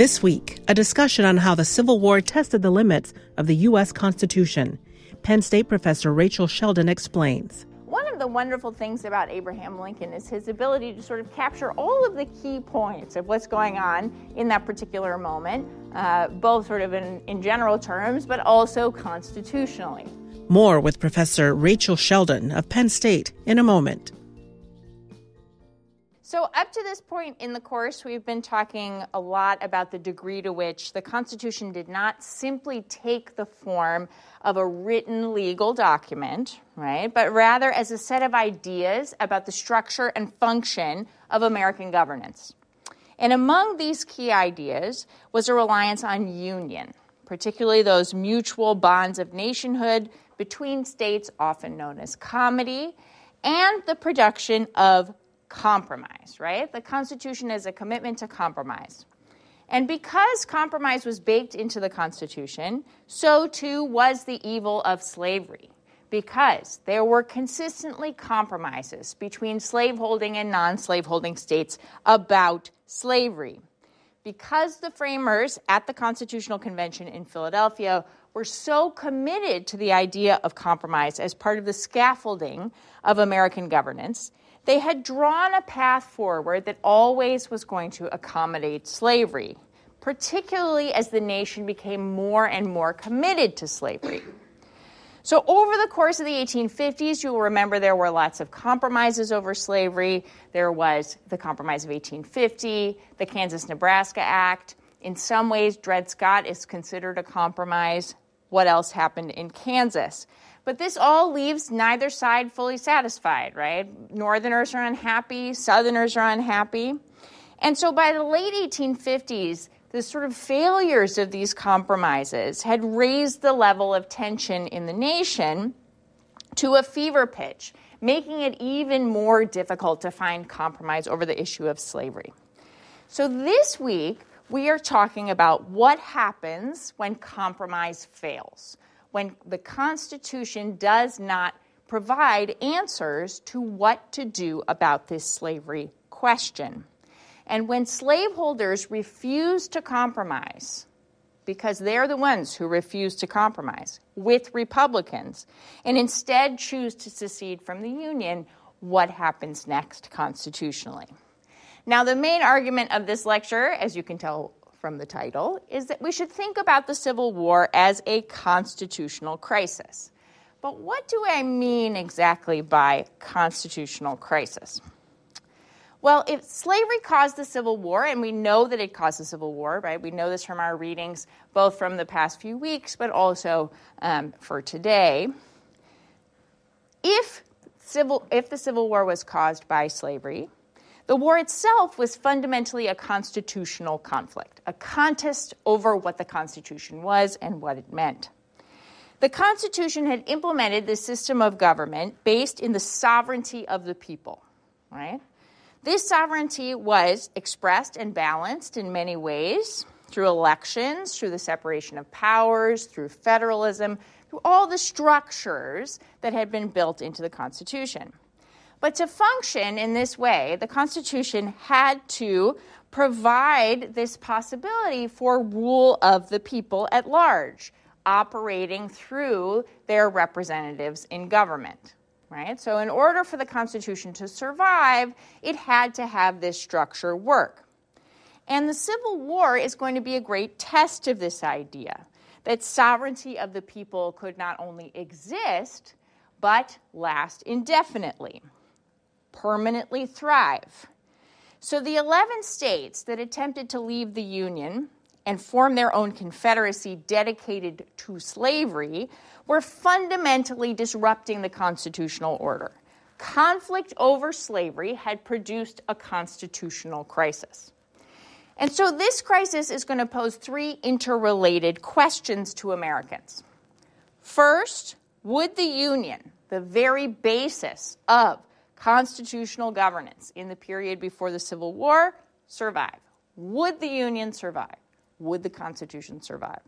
This week, a discussion on how the Civil War tested the limits of the U.S. Constitution. Penn State professor Rachel Shelden explains. One of the wonderful things about Abraham Lincoln is his ability to sort of capture all of the key points of what's going on in that particular moment, uh, both sort of in, in general terms, but also constitutionally. More with Professor Rachel Shelden of Penn State in a moment. So, up to this point in the course, we've been talking a lot about the degree to which the Constitution did not simply take the form of a written legal document, right, but rather as a set of ideas about the structure and function of American governance. And among these key ideas was a reliance on union, particularly those mutual bonds of nationhood between states, often known as comity, and the production of compromise, right? The Constitution is a commitment to compromise. And because compromise was baked into the Constitution, so too was the evil of slavery. Because there were consistently compromises between slaveholding and non slaveholding states about slavery. Because the framers at the Constitutional Convention in Philadelphia were so committed to the idea of compromise as part of the scaffolding of American governance, they had drawn a path forward that always was going to accommodate slavery, particularly as the nation became more and more committed to slavery. So, over the course of the 1850s, you'll remember there were lots of compromises over slavery. There was the Compromise of 1850, the Kansas Nebraska Act. In some ways, Dred Scott is considered a compromise. What else happened in Kansas? But this all leaves neither side fully satisfied, right? Northerners are unhappy, Southerners are unhappy. And so by the late 1850s, the sort of failures of these compromises had raised the level of tension in the nation to a fever pitch, making it even more difficult to find compromise over the issue of slavery. So this week, we are talking about what happens when compromise fails when the Constitution does not provide answers to what to do about this slavery question. And when slaveholders refuse to compromise, because they're the ones who refuse to compromise with Republicans and instead choose to secede from the Union, what happens next constitutionally? Now, the main argument of this lecture, as you can tell from the title is that we should think about the Civil War as a constitutional crisis. But what do I mean exactly by constitutional crisis? Well, if slavery caused the Civil War, and we know that it caused the Civil War, right? We know this from our readings, both from the past few weeks, but also um, for today. If, civil, if the Civil War was caused by slavery, the war itself was fundamentally a constitutional conflict, a contest over what the Constitution was and what it meant. The Constitution had implemented this system of government based in the sovereignty of the people, right? This sovereignty was expressed and balanced in many ways through elections, through the separation of powers, through federalism, through all the structures that had been built into the Constitution. But to function in this way, the Constitution had to provide this possibility for rule of the people at large, operating through their representatives in government. Right? So, in order for the Constitution to survive, it had to have this structure work. And the Civil War is going to be a great test of this idea that sovereignty of the people could not only exist, but last indefinitely permanently thrive. So the 11 states that attempted to leave the Union and form their own confederacy dedicated to slavery were fundamentally disrupting the constitutional order. Conflict over slavery had produced a constitutional crisis. And so this crisis is going to pose three interrelated questions to Americans. First, would the Union, the very basis of constitutional governance in the period before the Civil War survive? Would the Union survive? Would the Constitution survive?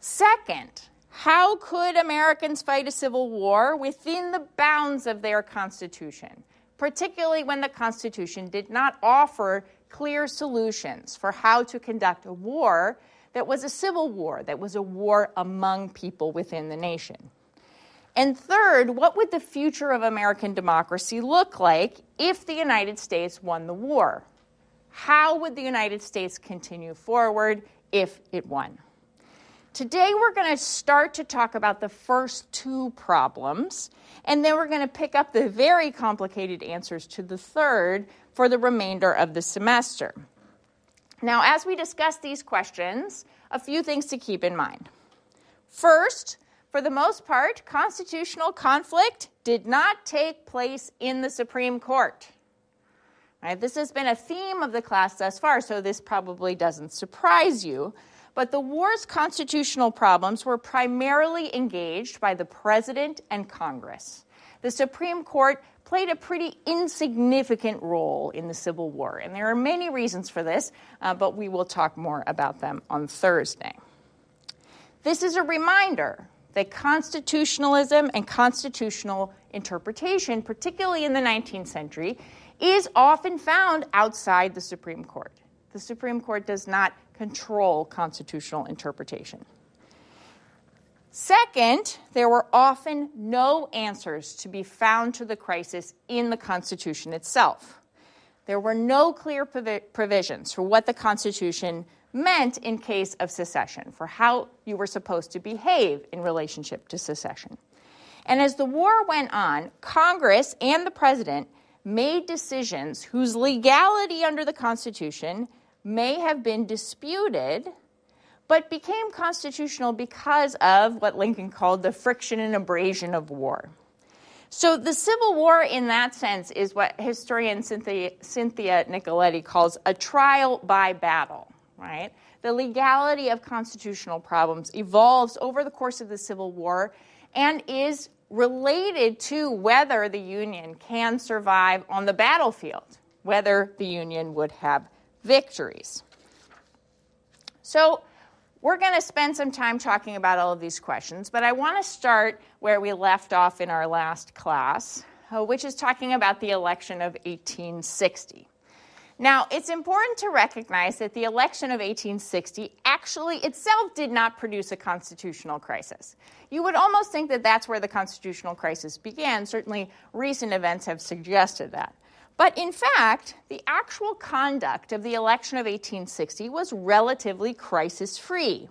Second, how could Americans fight a civil war within the bounds of their Constitution, particularly when the Constitution did not offer clear solutions for how to conduct a war that was a civil war, that was a war among people within the nation. And third, what would the future of American democracy look like if the United States won the war? How would the United States continue forward if it won? Today, we're going to start to talk about the first two problems, and then we're going to pick up the very complicated answers to the third for the remainder of the semester. Now, as we discuss these questions, a few things to keep in mind. First, for the most part, constitutional conflict did not take place in the Supreme Court. Right, this has been a theme of the class thus far, so this probably doesn't surprise you. But the war's constitutional problems were primarily engaged by the president and Congress. The Supreme Court played a pretty insignificant role in the Civil War, and there are many reasons for this, uh, but we will talk more about them on Thursday. This is a reminder that constitutionalism and constitutional interpretation, particularly in the 19th century, is often found outside the Supreme Court. The Supreme Court does not control constitutional interpretation. Second, there were often no answers to be found to the crisis in the Constitution itself. There were no clear provisions for what the Constitution meant in case of secession, for how you were supposed to behave in relationship to secession. And as the war went on, Congress and the president made decisions whose legality under the Constitution may have been disputed, but became constitutional because of what Lincoln called the friction and abrasion of war. So the Civil War, in that sense, is what historian Cynthia, Cynthia Nicoletti calls a trial by battle right? The legality of constitutional problems evolves over the course of the Civil War and is related to whether the Union can survive on the battlefield, whether the Union would have victories. So, we're going to spend some time talking about all of these questions, but I want to start where we left off in our last class, uh, which is talking about the election of 1860. Now, it's important to recognize that the election of 1860 actually itself did not produce a constitutional crisis. You would almost think that that's where the constitutional crisis began. Certainly, recent events have suggested that. But in fact, the actual conduct of the election of 1860 was relatively crisis free.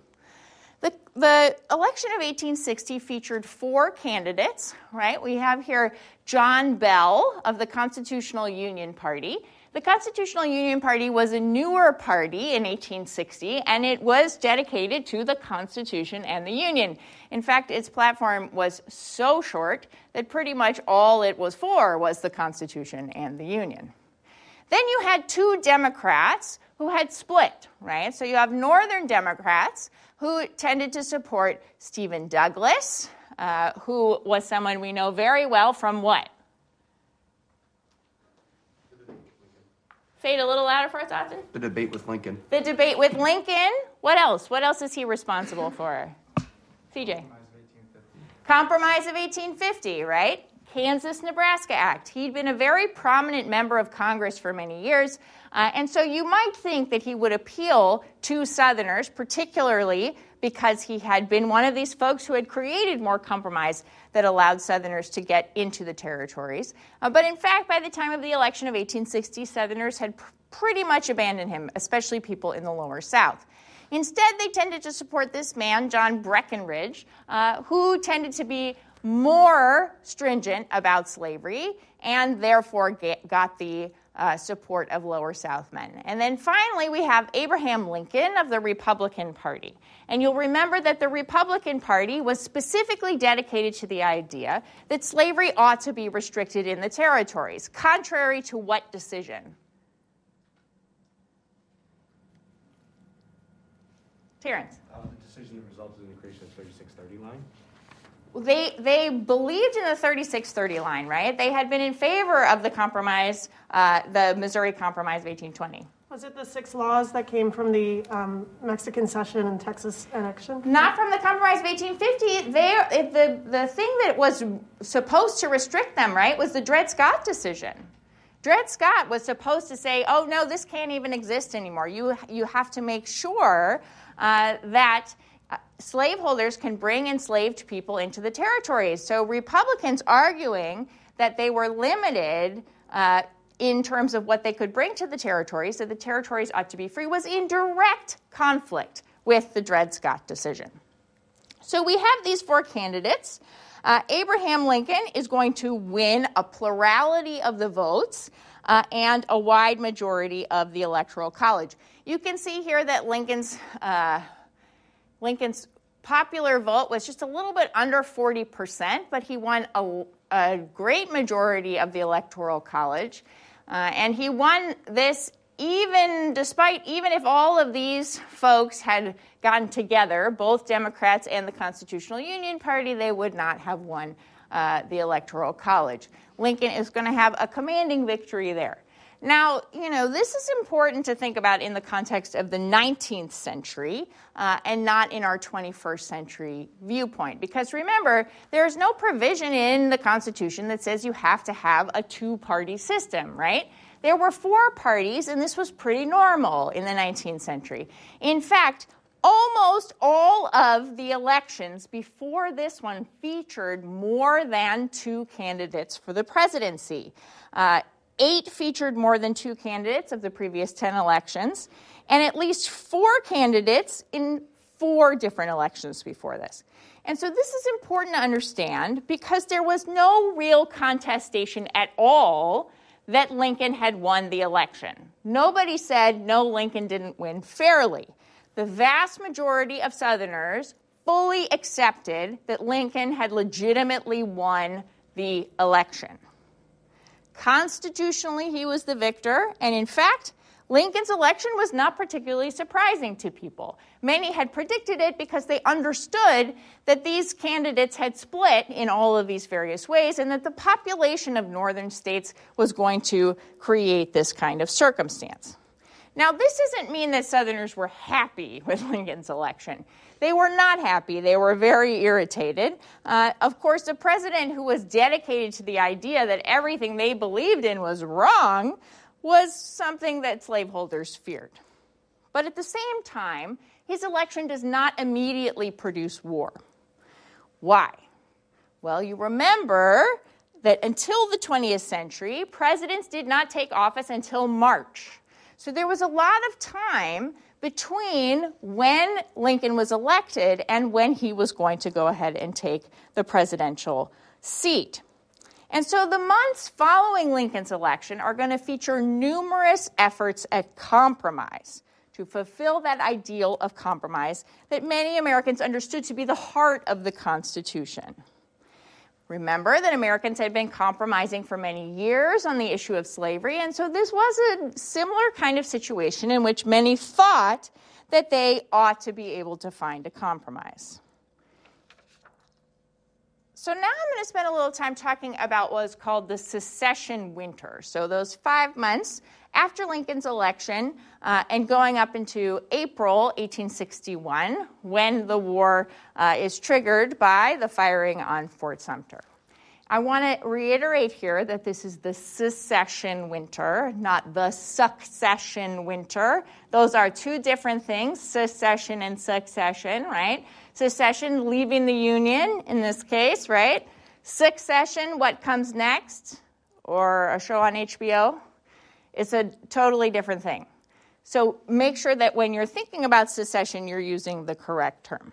The, the, election of 1860 featured four candidates, right? We have here John Bell of the Constitutional Union Party. The Constitutional Union Party was a newer party in 1860, and it was dedicated to the Constitution and the Union. In fact, its platform was so short that pretty much all it was for was the Constitution and the Union. Then you had two Democrats who had split, right? So you have Northern Democrats who tended to support Stephen Douglas, uh, who was someone we know very well from what? Say it a little louder for us, Austin. The debate with Lincoln. The debate with Lincoln. What else? What else is he responsible for? CJ. Compromise of 1850, right? Kansas Nebraska Act. He'd been a very prominent member of Congress for many years, uh, and so you might think that he would appeal to Southerners, particularly because he had been one of these folks who had created more compromise that allowed Southerners to get into the territories. Uh, but in fact, by the time of the election of 1860, Southerners had pr- pretty much abandoned him, especially people in the lower South. Instead, they tended to support this man, John Breckinridge, uh, who tended to be more stringent about slavery and therefore get, got the uh, support of lower South men. And then finally, we have Abraham Lincoln of the Republican Party. And you'll remember that the Republican Party was specifically dedicated to the idea that slavery ought to be restricted in the territories, contrary to what decision? Terrence. Uh, the decision that resulted in the creation of the 3630 line they they believed in the 3630 line, right? They had been in favor of the compromise, uh, the Missouri Compromise of 1820. Was it the six laws that came from the um, Mexican cession and Texas annexion? Not from the Compromise of 1850. They, the, the thing that was supposed to restrict them, right, was the Dred Scott decision. Dred Scott was supposed to say, oh, no, this can't even exist anymore. You, you have to make sure uh, that uh, slaveholders can bring enslaved people into the territories. So Republicans arguing that they were limited uh, in terms of what they could bring to the territories, that the territories ought to be free, was in direct conflict with the Dred Scott decision. So we have these four candidates. Uh, Abraham Lincoln is going to win a plurality of the votes uh, and a wide majority of the Electoral College. You can see here that Lincoln's uh, Lincoln's popular vote was just a little bit under 40%, but he won a, a great majority of the Electoral College. Uh, and he won this even despite, even if all of these folks had gotten together, both Democrats and the Constitutional Union Party, they would not have won uh, the Electoral College. Lincoln is going to have a commanding victory there. Now, you know, this is important to think about in the context of the 19th century uh, and not in our 21st century viewpoint. Because remember, there's no provision in the Constitution that says you have to have a two party system, right? There were four parties, and this was pretty normal in the 19th century. In fact, almost all of the elections before this one featured more than two candidates for the presidency. Uh, Eight featured more than two candidates of the previous 10 elections, and at least four candidates in four different elections before this. And so this is important to understand because there was no real contestation at all that Lincoln had won the election. Nobody said, no, Lincoln didn't win fairly. The vast majority of Southerners fully accepted that Lincoln had legitimately won the election. Constitutionally, he was the victor, and in fact, Lincoln's election was not particularly surprising to people. Many had predicted it because they understood that these candidates had split in all of these various ways and that the population of northern states was going to create this kind of circumstance. Now, this doesn't mean that Southerners were happy with Lincoln's election. They were not happy. They were very irritated. Uh, of course, the president who was dedicated to the idea that everything they believed in was wrong was something that slaveholders feared. But at the same time, his election does not immediately produce war. Why? Well, you remember that until the 20th century, presidents did not take office until March. So there was a lot of time between when Lincoln was elected and when he was going to go ahead and take the presidential seat. And so the months following Lincoln's election are going to feature numerous efforts at compromise to fulfill that ideal of compromise that many Americans understood to be the heart of the Constitution. Remember that Americans had been compromising for many years on the issue of slavery, and so this was a similar kind of situation in which many thought that they ought to be able to find a compromise. So now I'm going to spend a little time talking about what is called the secession winter. So those five months after Lincoln's election uh, and going up into April 1861, when the war uh, is triggered by the firing on Fort Sumter. I want to reiterate here that this is the secession winter, not the succession winter. Those are two different things, secession and succession, right? Secession, leaving the Union in this case, right? Succession, what comes next? Or a show on HBO? It's a totally different thing. So make sure that when you're thinking about secession, you're using the correct term.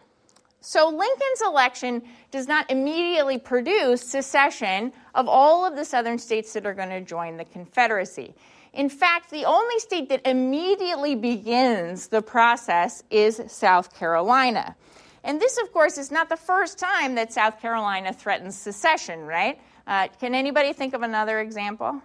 So Lincoln's election does not immediately produce secession of all of the southern states that are going to join the Confederacy. In fact, the only state that immediately begins the process is South Carolina. And this, of course, is not the first time that South Carolina threatens secession, right? Uh, can anybody think of another example?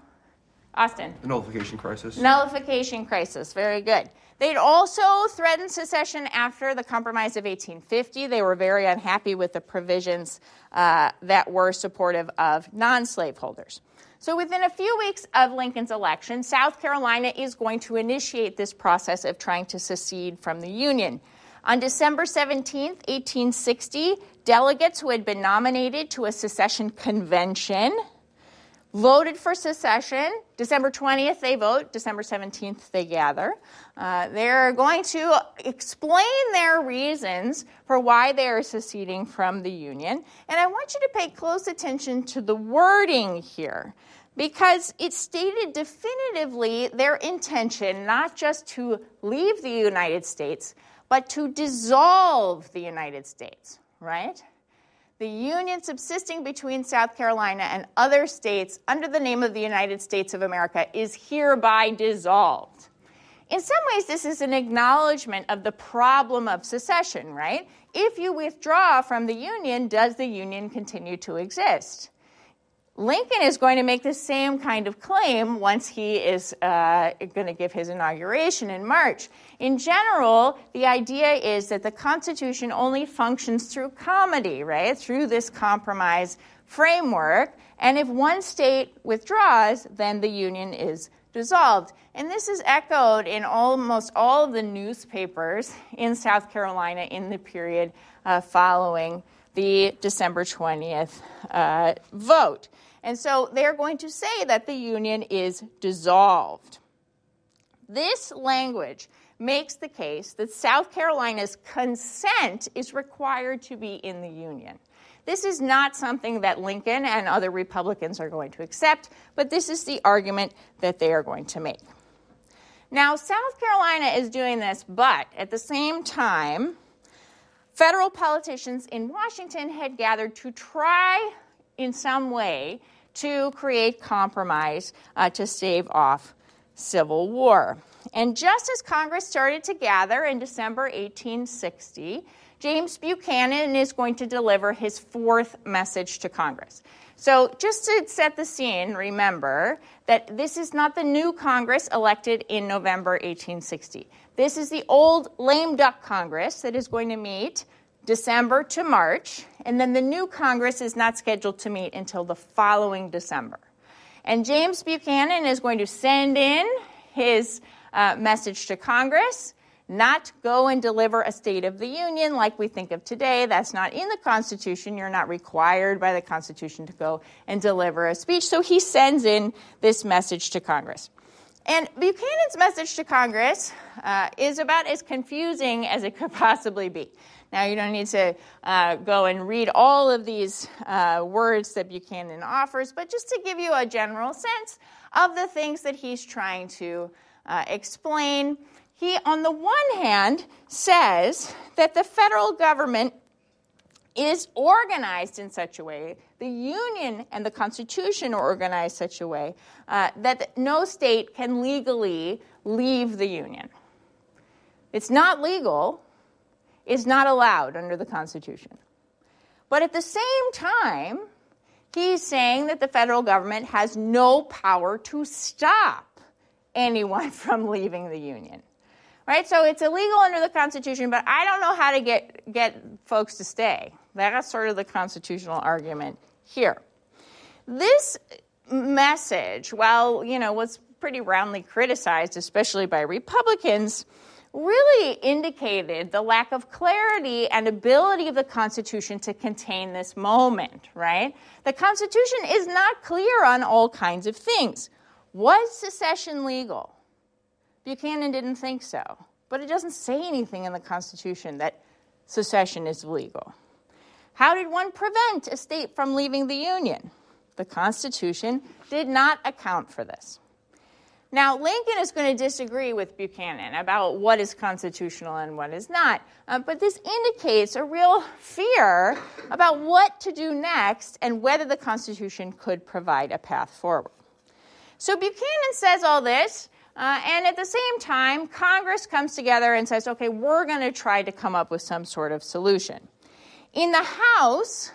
Austin. The nullification crisis. Nullification crisis. Very good. They'd also threatened secession after the Compromise of 1850. They were very unhappy with the provisions uh, that were supportive of non slaveholders. So, within a few weeks of Lincoln's election, South Carolina is going to initiate this process of trying to secede from the Union. On December 17, 1860, delegates who had been nominated to a secession convention voted for secession. December 20th, they vote. December 17th, they gather. Uh, they're going to explain their reasons for why they are seceding from the Union. And I want you to pay close attention to the wording here because it stated definitively their intention not just to leave the United States, but to dissolve the United States, right? the union subsisting between South Carolina and other states under the name of the United States of America is hereby dissolved. In some ways, this is an acknowledgement of the problem of secession, right? If you withdraw from the union, does the union continue to exist? Lincoln is going to make the same kind of claim once he is uh, going to give his inauguration in March. In general, the idea is that the Constitution only functions through comity, right? Through this compromise framework. And if one state withdraws, then the Union is dissolved. And this is echoed in almost all of the newspapers in South Carolina in the period uh, following the December 20th uh, vote. And so they're going to say that the union is dissolved. This language makes the case that South Carolina's consent is required to be in the union. This is not something that Lincoln and other Republicans are going to accept, but this is the argument that they are going to make. Now, South Carolina is doing this, but at the same time, federal politicians in Washington had gathered to try in some way to create compromise uh, to stave off civil war. And just as Congress started to gather in December 1860, James Buchanan is going to deliver his fourth message to Congress. So, just to set the scene, remember that this is not the new Congress elected in November 1860. This is the old lame duck Congress that is going to meet December to March, and then the new Congress is not scheduled to meet until the following December. And James Buchanan is going to send in his uh, message to Congress, not go and deliver a State of the Union like we think of today. That's not in the Constitution. You're not required by the Constitution to go and deliver a speech. So he sends in this message to Congress. And Buchanan's message to Congress uh, is about as confusing as it could possibly be. Now, you don't need to uh, go and read all of these uh, words that Buchanan offers, but just to give you a general sense of the things that he's trying to uh, explain, he, on the one hand, says that the federal government is organized in such a way, the Union and the Constitution are organized such a way uh, that no state can legally leave the Union. It's not legal it's not allowed under the Constitution. But at the same time, he's saying that the federal government has no power to stop anyone from leaving the Union. Right? So it's illegal under the Constitution, but I don't know how to get, get folks to stay. That's sort of the constitutional argument here. This message, while you know, was pretty roundly criticized, especially by Republicans, really indicated the lack of clarity and ability of the Constitution to contain this moment, right? The Constitution is not clear on all kinds of things. Was secession legal? Buchanan didn't think so, but it doesn't say anything in the Constitution that secession is legal. How did one prevent a state from leaving the Union? The Constitution did not account for this. Now, Lincoln is going to disagree with Buchanan about what is constitutional and what is not, uh, but this indicates a real fear about what to do next and whether the Constitution could provide a path forward. So Buchanan says all this, uh, and at the same time, Congress comes together and says, okay, we're going to try to come up with some sort of solution. In the House,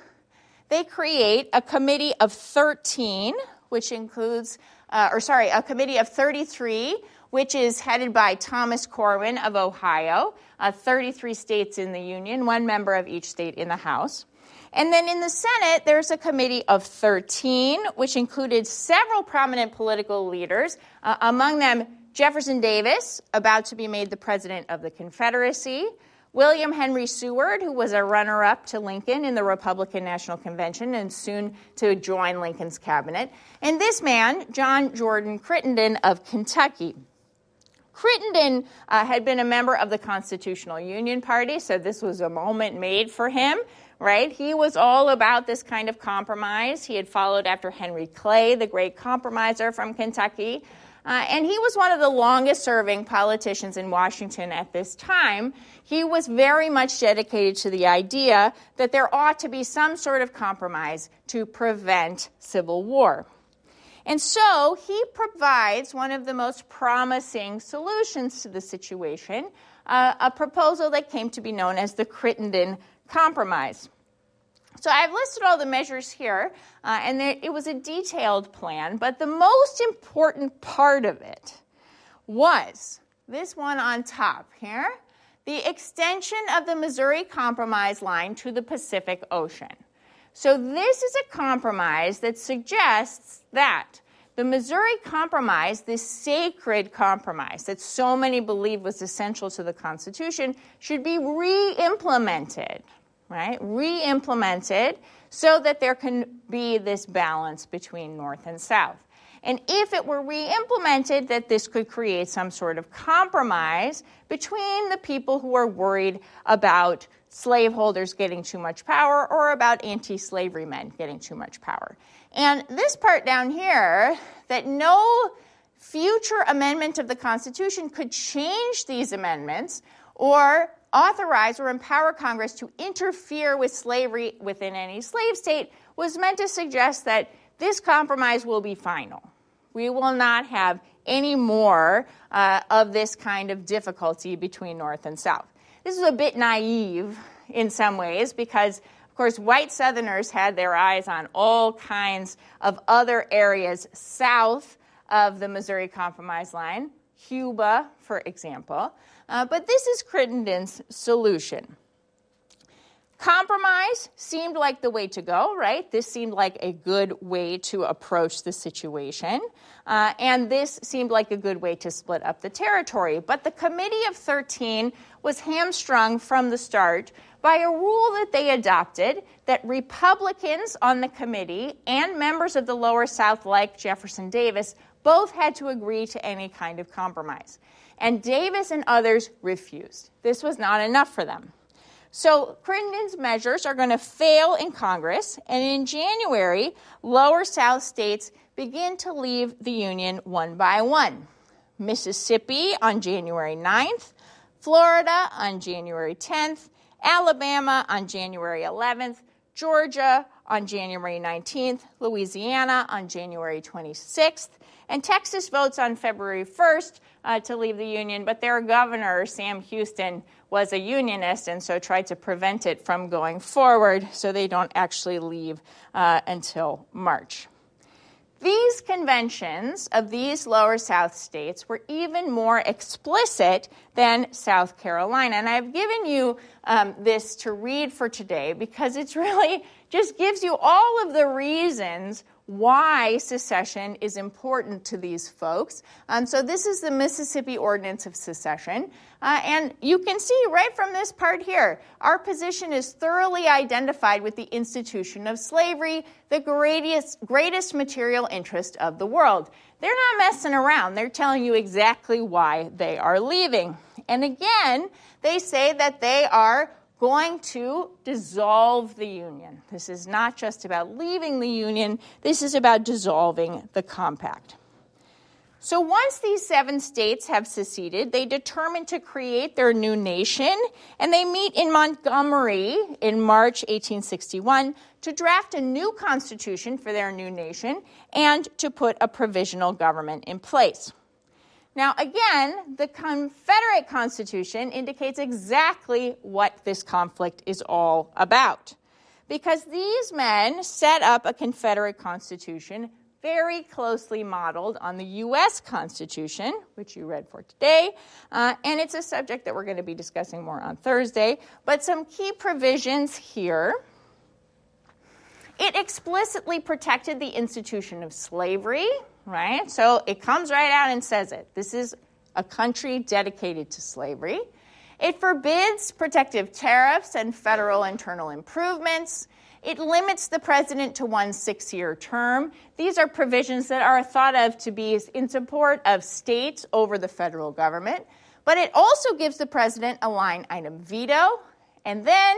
they create a committee of 13, which includes uh, or sorry, a committee of 33, which is headed by Thomas Corwin of Ohio, uh, 33 states in the Union, one member of each state in the House. And then in the Senate, there's a committee of 13, which included several prominent political leaders, uh, among them Jefferson Davis, about to be made the president of the Confederacy, William Henry Seward, who was a runner up to Lincoln in the Republican National Convention and soon to join Lincoln's cabinet, and this man, John Jordan Crittenden of Kentucky. Crittenden uh, had been a member of the Constitutional Union Party, so this was a moment made for him, right? He was all about this kind of compromise. He had followed after Henry Clay, the great compromiser from Kentucky. Uh, and he was one of the longest serving politicians in Washington at this time. He was very much dedicated to the idea that there ought to be some sort of compromise to prevent civil war. And so he provides one of the most promising solutions to the situation, uh, a proposal that came to be known as the Crittenden Compromise. So I've listed all the measures here, uh, and there, it was a detailed plan, but the most important part of it was this one on top here the extension of the Missouri Compromise line to the Pacific Ocean. So, this is a compromise that suggests that the Missouri Compromise, this sacred compromise that so many believed was essential to the Constitution, should be re implemented, right? Re implemented so that there can be this balance between North and South. And if it were re implemented, that this could create some sort of compromise between the people who are worried about slaveholders getting too much power or about anti slavery men getting too much power. And this part down here, that no future amendment of the Constitution could change these amendments or authorize or empower Congress to interfere with slavery within any slave state, was meant to suggest that this compromise will be final. We will not have any more uh, of this kind of difficulty between North and South. This is a bit naive in some ways because, of course, white Southerners had their eyes on all kinds of other areas south of the Missouri Compromise line, Cuba, for example. Uh, but this is Crittenden's solution. Compromise seemed like the way to go, right? This seemed like a good way to approach the situation. Uh, and this seemed like a good way to split up the territory. But the Committee of 13 was hamstrung from the start by a rule that they adopted that Republicans on the committee and members of the lower South, like Jefferson Davis, both had to agree to any kind of compromise. And Davis and others refused. This was not enough for them. So Crittenden's measures are going to fail in Congress, and in January, lower South states begin to leave the Union one by one. Mississippi on January 9th, Florida on January 10th, Alabama on January 11th, Georgia on January 19th, Louisiana on January 26th, and Texas votes on February 1st uh, to leave the Union, but their governor, Sam Houston, was a Unionist and so tried to prevent it from going forward so they don't actually leave uh, until March. These conventions of these lower South states were even more explicit than South Carolina. And I've given you um, this to read for today because it's really just gives you all of the reasons why secession is important to these folks. Um, so, this is the Mississippi Ordinance of Secession. Uh, and you can see right from this part here, our position is thoroughly identified with the institution of slavery, the greatest, greatest material interest of the world. They're not messing around, they're telling you exactly why they are leaving. And again, they say that they are going to dissolve the union. This is not just about leaving the union, this is about dissolving the compact. So once these seven states have seceded, they determine to create their new nation, and they meet in Montgomery in March 1861 to draft a new constitution for their new nation and to put a provisional government in place. Now, again, the Confederate Constitution indicates exactly what this conflict is all about. Because these men set up a Confederate Constitution very closely modeled on the U.S. Constitution, which you read for today. Uh, and it's a subject that we're going to be discussing more on Thursday. But some key provisions here. It explicitly protected the institution of slavery, right? So it comes right out and says it. This is a country dedicated to slavery. It forbids protective tariffs and federal internal improvements. It limits the president to one six year term. These are provisions that are thought of to be in support of states over the federal government. But it also gives the president a line item veto. And then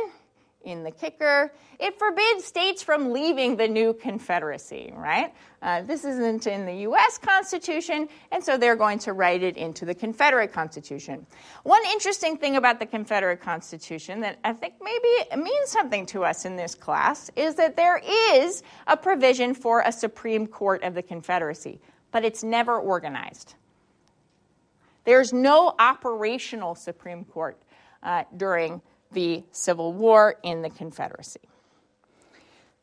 in the kicker. It forbids states from leaving the new Confederacy, right? Uh, this isn't in the U.S. Constitution, and so they're going to write it into the Confederate Constitution. One interesting thing about the Confederate Constitution that I think maybe means something to us in this class is that there is a provision for a Supreme Court of the Confederacy, but it's never organized. There's no operational Supreme Court uh, during the Civil War in the Confederacy.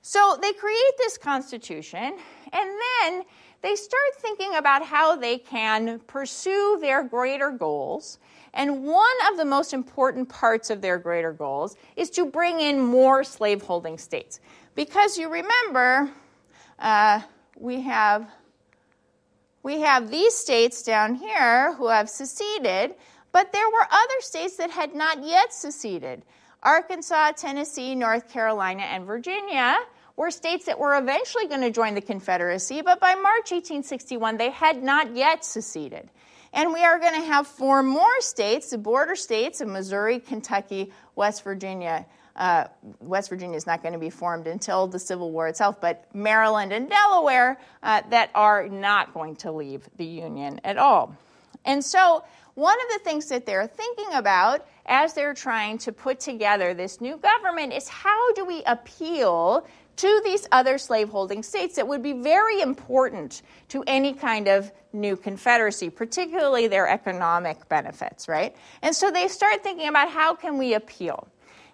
So they create this Constitution, and then they start thinking about how they can pursue their greater goals. And one of the most important parts of their greater goals is to bring in more slaveholding states. Because you remember, uh, we have we have these states down here who have seceded, but there were other states that had not yet seceded. Arkansas, Tennessee, North Carolina, and Virginia were states that were eventually going to join the Confederacy, but by March 1861, they had not yet seceded. And we are going to have four more states, the border states of Missouri, Kentucky, West Virginia. Uh, West Virginia is not going to be formed until the Civil War itself, but Maryland and Delaware uh, that are not going to leave the Union at all. And so one of the things that they're thinking about as they're trying to put together this new government is how do we appeal to these other slaveholding states that would be very important to any kind of new confederacy particularly their economic benefits right? And so they start thinking about how can we appeal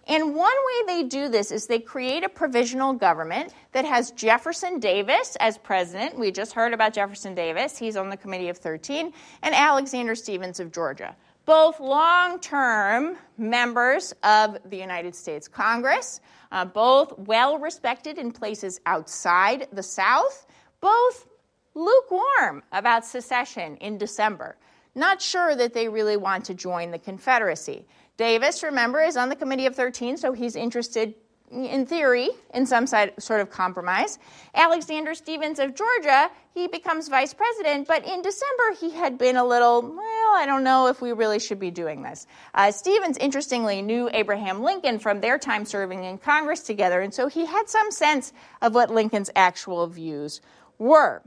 and one way they do this is they create a provisional government that has Jefferson Davis as president. We just heard about Jefferson Davis, he's on the Committee of 13, and Alexander Stephens of Georgia. Both long term members of the United States Congress, uh, both well respected in places outside the South, both lukewarm about secession in December. Not sure that they really want to join the Confederacy. Davis, remember, is on the Committee of 13, so he's interested, in theory, in some sort of compromise. Alexander Stephens of Georgia, he becomes vice president, but in December he had been a little, well, I don't know if we really should be doing this. Uh, Stephens, interestingly, knew Abraham Lincoln from their time serving in Congress together, and so he had some sense of what Lincoln's actual views were.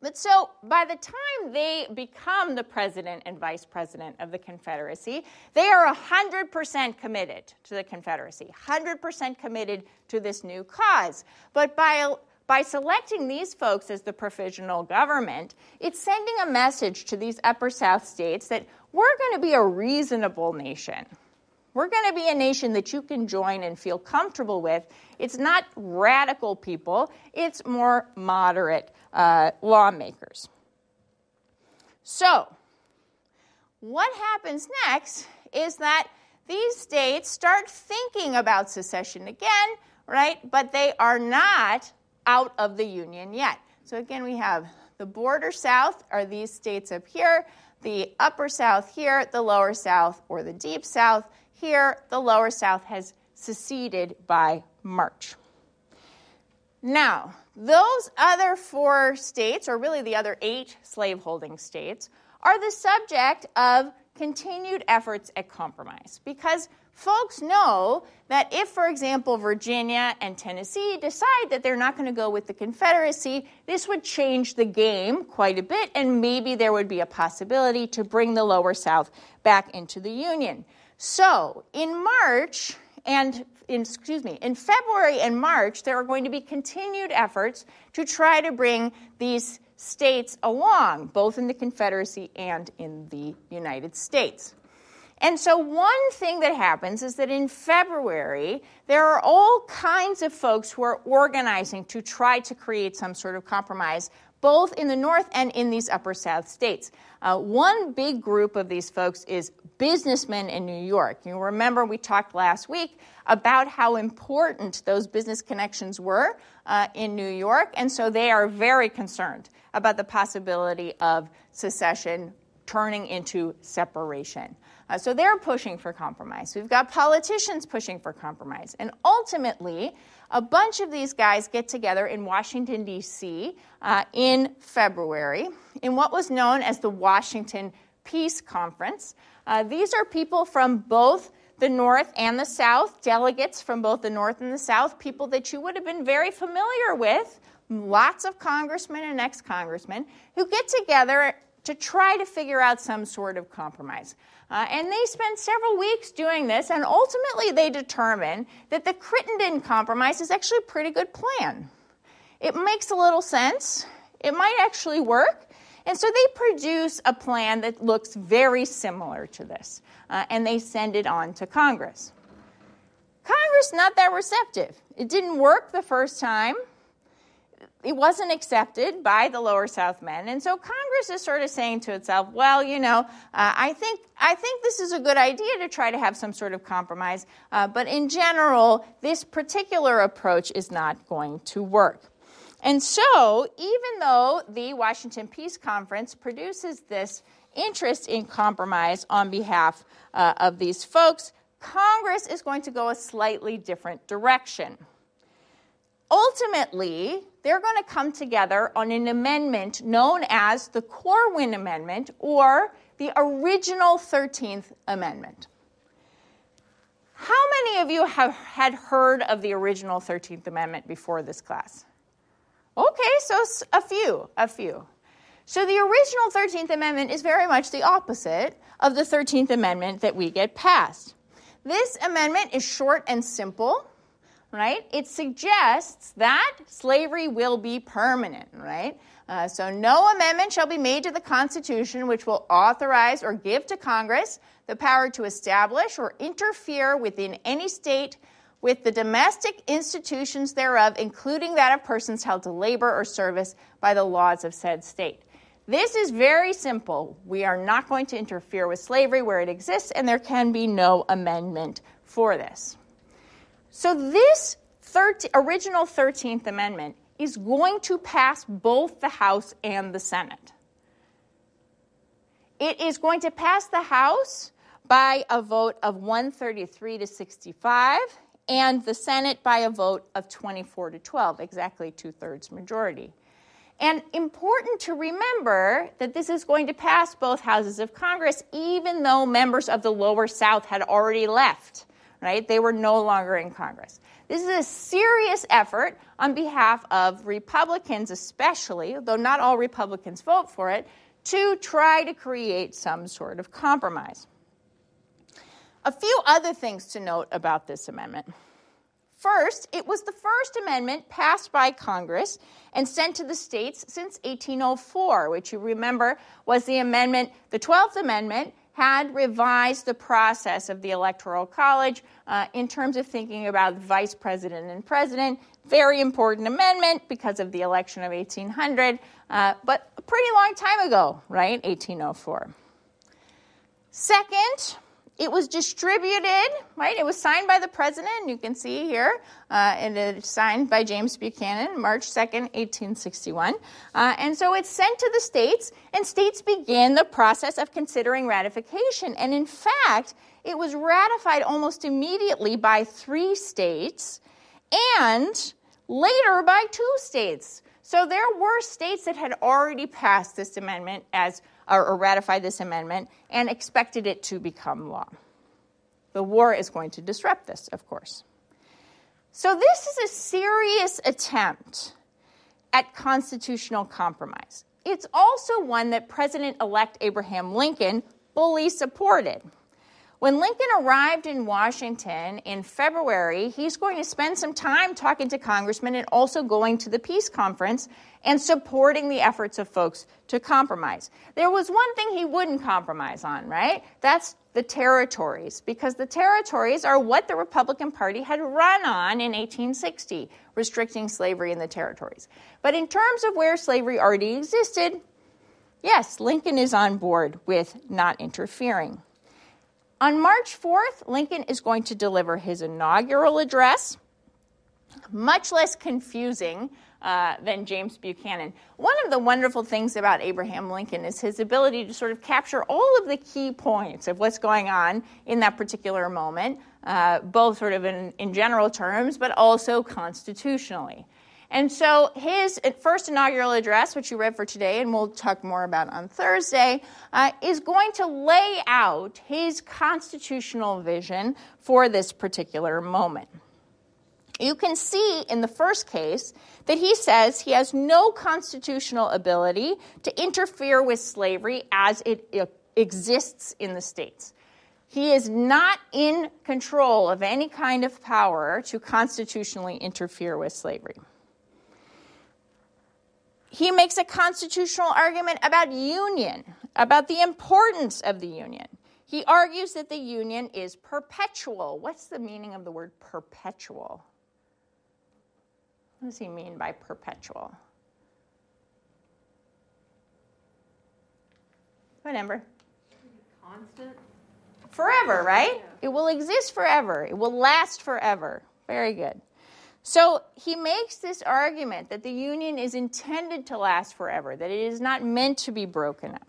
But so by the time they become the president and vice president of the Confederacy, they are 100% committed to the Confederacy, 100% committed to this new cause. But by, by selecting these folks as the provisional government, it's sending a message to these Upper South states that we're going to be a reasonable nation. We're going to be a nation that you can join and feel comfortable with. It's not radical people, it's more moderate uh, lawmakers. So, what happens next is that these states start thinking about secession again, right? But they are not out of the Union yet. So, again, we have the border south are these states up here, the upper south here, the lower south, or the deep south here. The lower south has seceded by March. Now, those other four states, or really the other eight slaveholding states, are the subject of continued efforts at compromise because folks know that if, for example, Virginia and Tennessee decide that they're not going to go with the Confederacy, this would change the game quite a bit, and maybe there would be a possibility to bring the lower South back into the Union. So, in March, and in, excuse me, in February and March, there are going to be continued efforts to try to bring these states along, both in the Confederacy and in the United States. And so, one thing that happens is that in February, there are all kinds of folks who are organizing to try to create some sort of compromise, both in the North and in these Upper South states. Uh, one big group of these folks is businessmen in New York. You remember we talked last week about how important those business connections were uh, in New York, and so they are very concerned about the possibility of secession turning into separation. Uh, so they're pushing for compromise. We've got politicians pushing for compromise. And ultimately, a bunch of these guys get together in Washington, D.C. Uh, in February in what was known as the Washington Peace Conference. Uh, these are people from both the North and the South, delegates from both the North and the South, people that you would have been very familiar with, lots of congressmen and ex congressmen, who get together to try to figure out some sort of compromise. Uh, and they spend several weeks doing this, and ultimately they determine that the Crittenden Compromise is actually a pretty good plan. It makes a little sense, it might actually work. And so they produce a plan that looks very similar to this, uh, and they send it on to Congress. Congress not that receptive. It didn't work the first time it wasn't accepted by the lower south men. And so congress is sort of saying to itself well you know uh, i think i think this is a good idea to try to have some sort of compromise uh, but in general this particular approach is not going to work. And so even though the washington peace conference produces this interest in compromise on behalf uh, of these folks congress is going to go a slightly different direction ultimately they're going to come together on an amendment known as the Corwin Amendment or the original 13th Amendment. How many of you have had heard of the original 13th Amendment before this class? Okay, so a few, a few. So the original 13th Amendment is very much the opposite of the 13th Amendment that we get passed. This amendment is short and simple right? It suggests that slavery will be permanent, right? Uh, so, no amendment shall be made to the Constitution which will authorize or give to Congress the power to establish or interfere within any state with the domestic institutions thereof, including that of persons held to labor or service by the laws of said state. This is very simple. We are not going to interfere with slavery where it exists, and there can be no amendment for this. So, this 13, original 13th Amendment is going to pass both the House and the Senate. It is going to pass the House by a vote of 133 to 65, and the Senate by a vote of 24 to 12, exactly two thirds majority. And important to remember that this is going to pass both houses of Congress, even though members of the lower South had already left right? They were no longer in Congress. This is a serious effort on behalf of Republicans, especially, though not all Republicans vote for it, to try to create some sort of compromise. A few other things to note about this amendment. First, it was the first amendment passed by Congress and sent to the states since 1804, which you remember was the amendment, the 12th Amendment, had revised the process of the Electoral College uh, in terms of thinking about vice president and president. Very important amendment because of the election of 1800, uh, but a pretty long time ago, right? 1804. Second, it was distributed, right? It was signed by the president, you can see here, uh, and it's signed by James Buchanan, March 2nd, 1861. Uh, and so it's sent to the states, and states begin the process of considering ratification. And in fact, it was ratified almost immediately by three states and later by two states. So there were states that had already passed this amendment as or, ratified this amendment and expected it to become law. The war is going to disrupt this, of course. So, this is a serious attempt at constitutional compromise. It's also one that President elect Abraham Lincoln fully supported. When Lincoln arrived in Washington in February, he's going to spend some time talking to congressmen and also going to the peace conference and supporting the efforts of folks to compromise. There was one thing he wouldn't compromise on, right? That's the territories, because the territories are what the Republican Party had run on in 1860, restricting slavery in the territories. But in terms of where slavery already existed, yes, Lincoln is on board with not interfering. On March 4th, Lincoln is going to deliver his inaugural address, much less confusing uh, than James Buchanan. One of the wonderful things about Abraham Lincoln is his ability to sort of capture all of the key points of what's going on in that particular moment, uh, both sort of in, in general terms, but also constitutionally. And so his first inaugural address, which you read for today, and we'll talk more about on Thursday, uh, is going to lay out his constitutional vision for this particular moment. You can see in the first case that he says he has no constitutional ability to interfere with slavery as it exists in the states. He is not in control of any kind of power to constitutionally interfere with slavery. He makes a constitutional argument about union, about the importance of the union. He argues that the union is perpetual. What's the meaning of the word perpetual? What does he mean by perpetual? Whatever. Constant? Forever, right? Yeah. It will exist forever. It will last forever. Very good. So he makes this argument that the union is intended to last forever, that it is not meant to be broken up.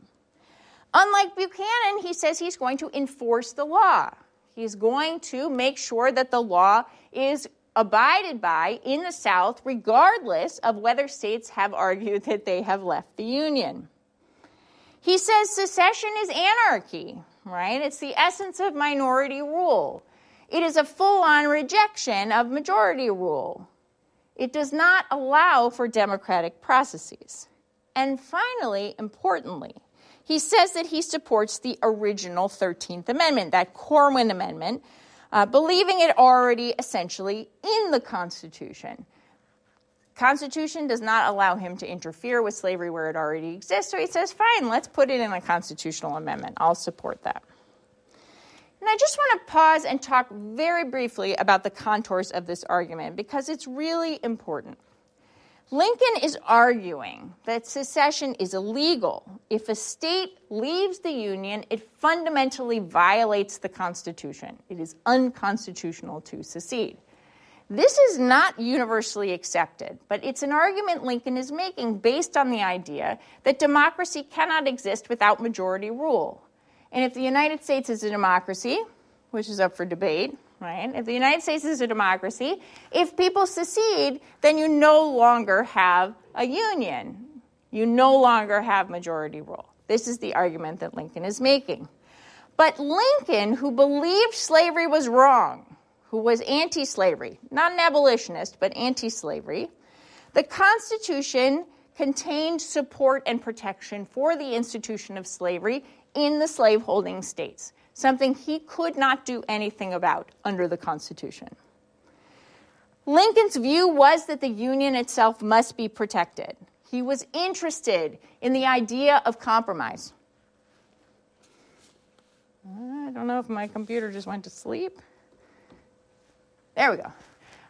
Unlike Buchanan, he says he's going to enforce the law. He's going to make sure that the law is abided by in the South, regardless of whether states have argued that they have left the Union. He says secession is anarchy, right? It's the essence of minority rule. It is a full on rejection of majority rule. It does not allow for democratic processes. And finally, importantly, he says that he supports the original 13th Amendment, that Corwin Amendment, uh, believing it already essentially in the Constitution. Constitution does not allow him to interfere with slavery where it already exists, so he says, fine, let's put it in a constitutional amendment. I'll support that. And I just want to pause and talk very briefly about the contours of this argument because it's really important. Lincoln is arguing that secession is illegal. If a state leaves the Union, it fundamentally violates the Constitution. It is unconstitutional to secede. This is not universally accepted, but it's an argument Lincoln is making based on the idea that democracy cannot exist without majority rule. And if the United States is a democracy, which is up for debate, right? If the United States is a democracy, if people secede, then you no longer have a union. You no longer have majority rule. This is the argument that Lincoln is making. But Lincoln, who believed slavery was wrong, who was anti slavery, not an abolitionist, but anti slavery, the Constitution contained support and protection for the institution of slavery in the slaveholding states something he could not do anything about under the Constitution. Lincoln's view was that the Union itself must be protected. He was interested in the idea of compromise. I don't know if my computer just went to sleep. There we go.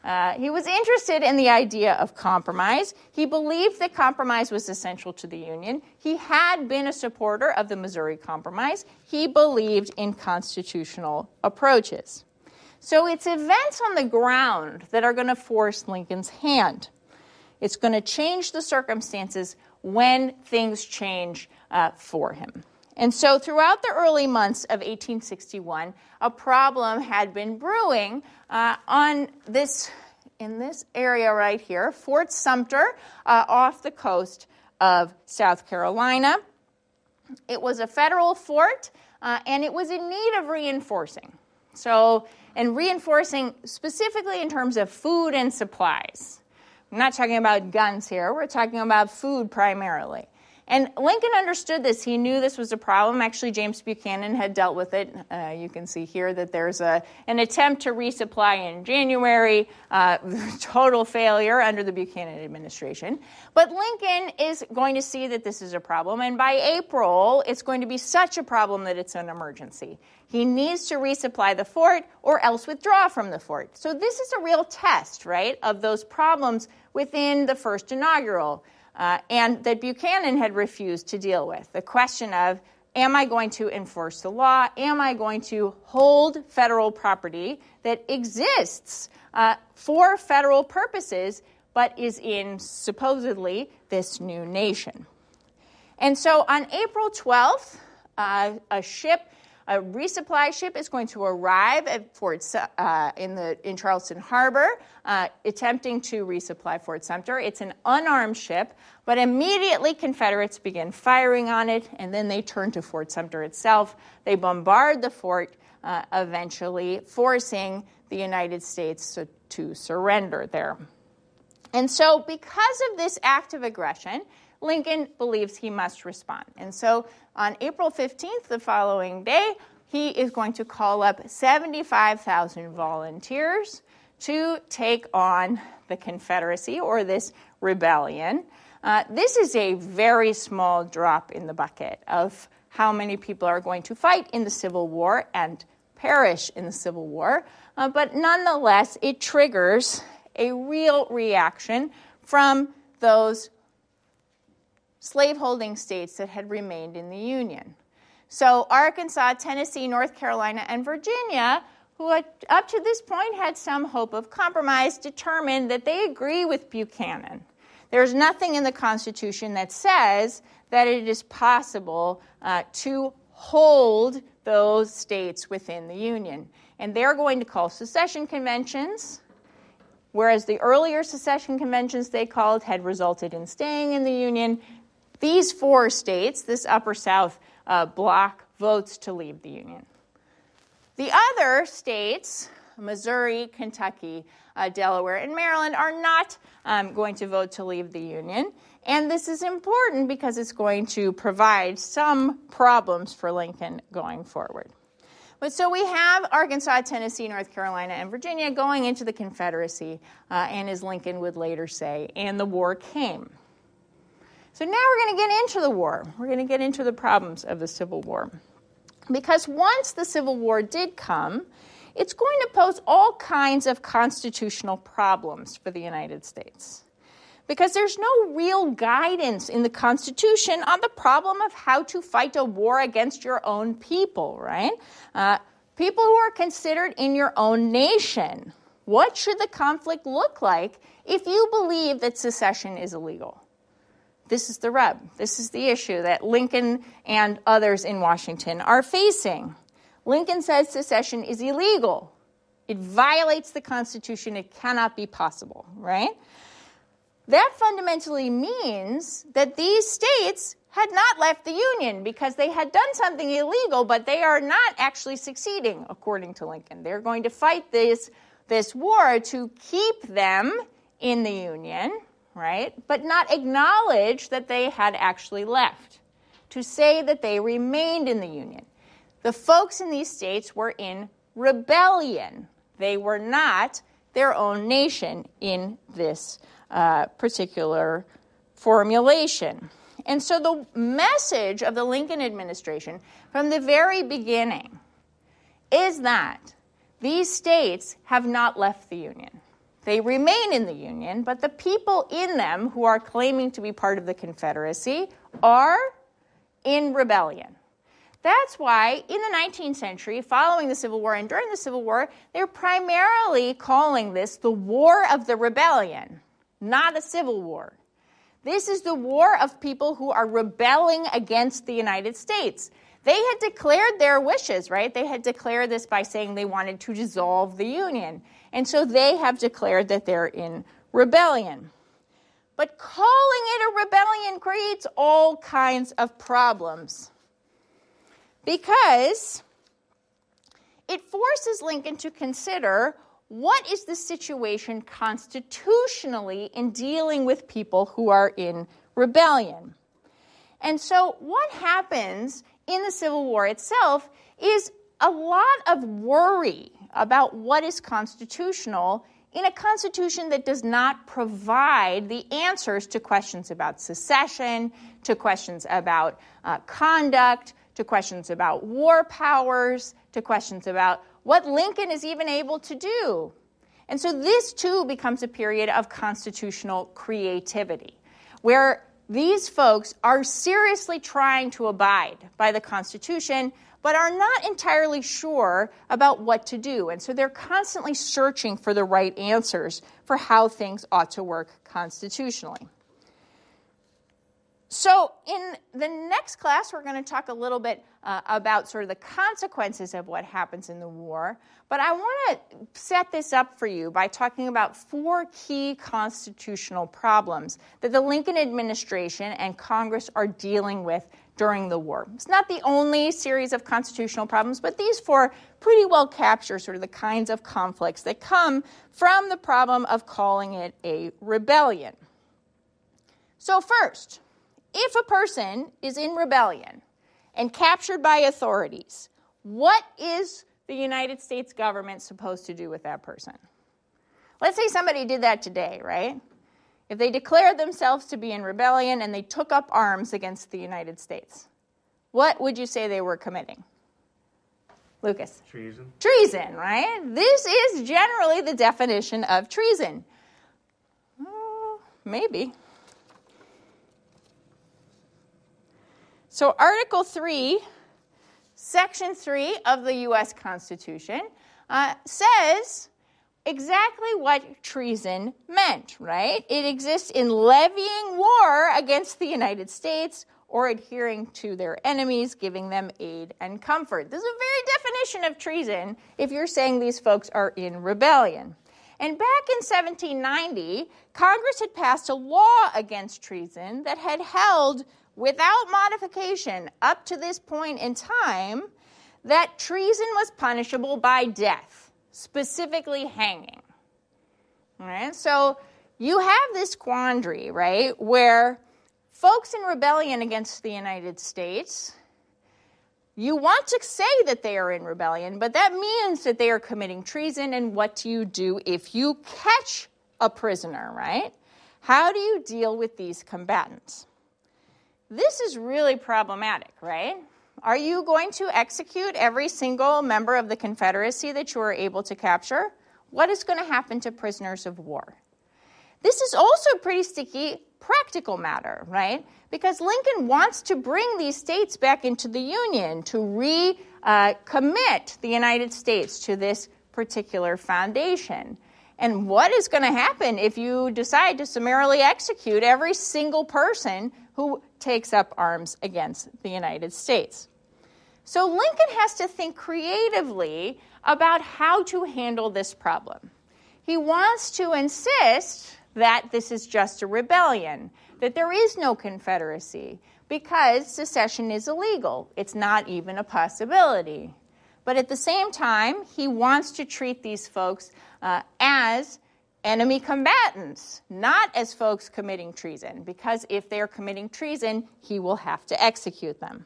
Uh, he was interested in the idea of compromise. He believed that compromise was essential to the Union. He had been a supporter of the Missouri Compromise. He believed in constitutional approaches. So it's events on the ground that are going to force Lincoln's hand. It's going to change the circumstances when things change uh, for him. And so, throughout the early months of 1861, a problem had been brewing uh, on this in this area right here, Fort Sumter, uh, off the coast of South Carolina. It was a federal fort, uh, and it was in need of reinforcing. So, and reinforcing specifically in terms of food and supplies. I'm not talking about guns here, we're talking about food primarily. And Lincoln understood this. He knew this was a problem. Actually, James Buchanan had dealt with it. Uh, you can see here that there's a, an attempt to resupply in January, uh, total failure under the Buchanan administration. But Lincoln is going to see that this is a problem, and by April, it's going to be such a problem that it's an emergency. He needs to resupply the fort or else withdraw from the fort. So, this is a real test, right, of those problems within the first inaugural uh, and that Buchanan had refused to deal with. The question of, am I going to enforce the law? Am I going to hold federal property that exists uh, for federal purposes, but is in supposedly this new nation. And so on April 12th, uh, a ship, a resupply ship, is going to arrive at Fort uh, in the in Charleston Harbor, uh, attempting to resupply Fort Sumter. It's an unarmed ship, but immediately Confederates begin firing on it, and then they turn to Fort Sumter itself. They bombard the fort, uh, eventually forcing the United States to, to surrender there. And so, because of this act of aggression, Lincoln believes he must respond. And so on April 15th, the following day, he is going to call up 75,000 volunteers to take on the Confederacy or this rebellion. Uh, this is a very small drop in the bucket of how many people are going to fight in the Civil War and perish in the Civil War, uh, but nonetheless, it triggers a real reaction from those slaveholding states that had remained in the Union. So, Arkansas, Tennessee, North Carolina, and Virginia, who up to this point had some hope of compromise, determined that they agree with Buchanan. There's nothing in the Constitution that says that it is possible uh, to hold those states within the Union. And they're going to call secession conventions Whereas the earlier secession conventions they called had resulted in staying in the Union, these four states, this Upper South uh, bloc, votes to leave the Union. The other states, Missouri, Kentucky, uh, Delaware, and Maryland, are not um, going to vote to leave the Union. And this is important because it's going to provide some problems for Lincoln going forward. But so we have Arkansas, Tennessee, North Carolina, and Virginia going into the Confederacy, uh, and as Lincoln would later say, and the war came. So now we're going to get into the war. We're going to get into the problems of the Civil War. Because once the Civil War did come, it's going to pose all kinds of constitutional problems for the United States because there's no real guidance in the Constitution on the problem of how to fight a war against your own people, right? Uh, people who are considered in your own nation. What should the conflict look like if you believe that secession is illegal? This is the rub. This is the issue that Lincoln and others in Washington are facing. Lincoln says secession is illegal. It violates the Constitution. It cannot be possible, right? That fundamentally means that these states had not left the Union because they had done something illegal, but they are not actually succeeding, according to Lincoln. They're going to fight this, this war to keep them in the Union, right? But not acknowledge that they had actually left, to say that they remained in the Union. The folks in these states were in rebellion, they were not their own nation in this uh, particular formulation. And so the message of the Lincoln administration from the very beginning is that these states have not left the Union. They remain in the Union, but the people in them who are claiming to be part of the Confederacy are in rebellion. That's why in the 19th century, following the Civil War and during the Civil War, they're primarily calling this the War of the Rebellion not a civil war. This is the war of people who are rebelling against the United States. They had declared their wishes, right? They had declared this by saying they wanted to dissolve the Union. And so they have declared that they're in rebellion. But calling it a rebellion creates all kinds of problems because it forces Lincoln to consider what is the situation constitutionally in dealing with people who are in rebellion? And so, what happens in the Civil War itself is a lot of worry about what is constitutional in a constitution that does not provide the answers to questions about secession, to questions about uh, conduct, to questions about war powers, to questions about what Lincoln is even able to do. And so this too becomes a period of constitutional creativity, where these folks are seriously trying to abide by the Constitution, but are not entirely sure about what to do. And so they're constantly searching for the right answers for how things ought to work constitutionally. So, in the next class, we're going to talk a little bit uh, about sort of the consequences of what happens in the war. But I want to set this up for you by talking about four key constitutional problems that the Lincoln administration and Congress are dealing with during the war. It's not the only series of constitutional problems, but these four pretty well capture sort of the kinds of conflicts that come from the problem of calling it a rebellion. So, first, if a person is in rebellion and captured by authorities, what is the United States government supposed to do with that person? Let's say somebody did that today, right? If they declared themselves to be in rebellion and they took up arms against the United States, what would you say they were committing? Lucas. Treason. Treason, right? This is generally the definition of treason. Uh, maybe. So, Article 3, Section 3 of the U.S. Constitution uh, says exactly what treason meant, right? It exists in levying war against the United States or adhering to their enemies, giving them aid and comfort. This is a very definition of treason if you're saying these folks are in rebellion. And back in 1790, Congress had passed a law against treason that had held without modification up to this point in time that treason was punishable by death, specifically hanging. All right? So you have this quandary, right, where folks in rebellion against the United States, you want to say that they are in rebellion, but that means that they are committing treason, and what do you do if you catch a prisoner, right? How do you deal with these combatants? This is really problematic, right? Are you going to execute every single member of the Confederacy that you are able to capture? What is going to happen to prisoners of war? This is also a pretty sticky practical matter, right? Because Lincoln wants to bring these states back into the Union to recommit uh, the United States to this particular foundation. And what is going to happen if you decide to summarily execute every single person who takes up arms against the United States. So Lincoln has to think creatively about how to handle this problem. He wants to insist that this is just a rebellion, that there is no Confederacy, because secession is illegal. It's not even a possibility. But at the same time, he wants to treat these folks uh, as enemy combatants, not as folks committing treason, because if they're committing treason, he will have to execute them.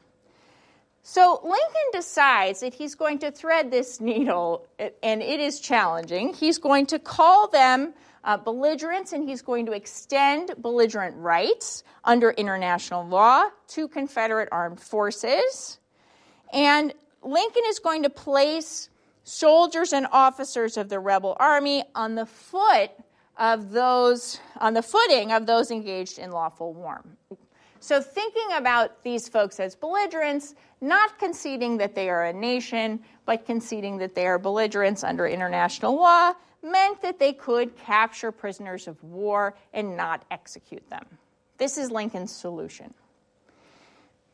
So Lincoln decides that he's going to thread this needle, and it is challenging. He's going to call them uh, belligerents, and he's going to extend belligerent rights under international law to Confederate armed forces. And Lincoln is going to place soldiers and officers of the rebel army on the foot of those on the footing of those engaged in lawful war. So thinking about these folks as belligerents, not conceding that they are a nation, but conceding that they are belligerents under international law, meant that they could capture prisoners of war and not execute them. This is Lincoln's solution.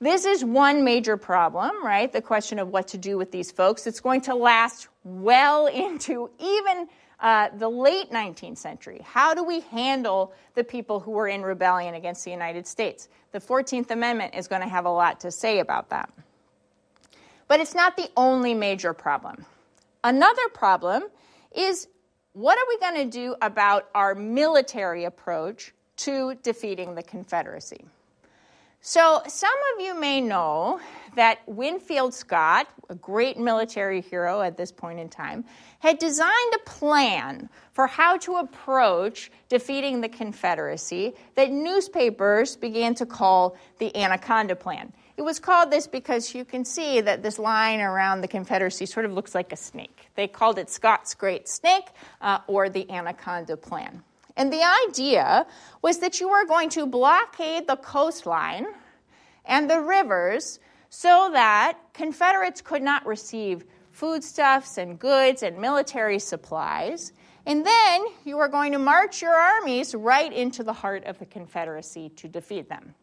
This is one major problem, right? The question of what to do with these folks. It's going to last well into even uh, the late 19th century. How do we handle the people who were in rebellion against the United States? The 14th Amendment is going to have a lot to say about that. But it's not the only major problem. Another problem is what are we going to do about our military approach to defeating the Confederacy? So, some of you may know that Winfield Scott, a great military hero at this point in time, had designed a plan for how to approach defeating the Confederacy that newspapers began to call the Anaconda Plan. It was called this because you can see that this line around the Confederacy sort of looks like a snake. They called it Scott's Great Snake uh, or the Anaconda Plan. And the idea was that you were going to blockade the coastline and the rivers so that Confederates could not receive foodstuffs and goods and military supplies. And then you were going to march your armies right into the heart of the Confederacy to defeat them.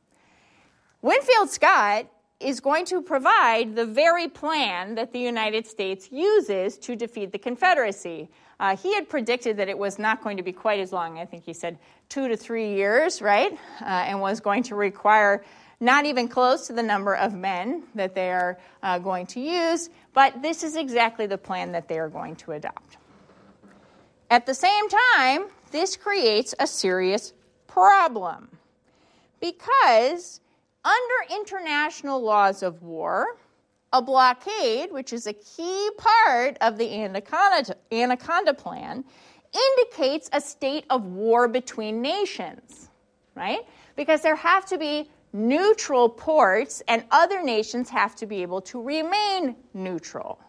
Winfield Scott is going to provide the very plan that the United States uses to defeat the Confederacy. Uh, he had predicted that it was not going to be quite as long. I think he said two to three years, right? Uh, and was going to require not even close to the number of men that they are uh, going to use, but this is exactly the plan that they are going to adopt. At the same time, this creates a serious problem because under international laws of war, a blockade, which is a key part of the Anaconda, Anaconda Plan, indicates a state of war between nations, right? Because there have to be neutral ports, and other nations have to be able to remain neutral.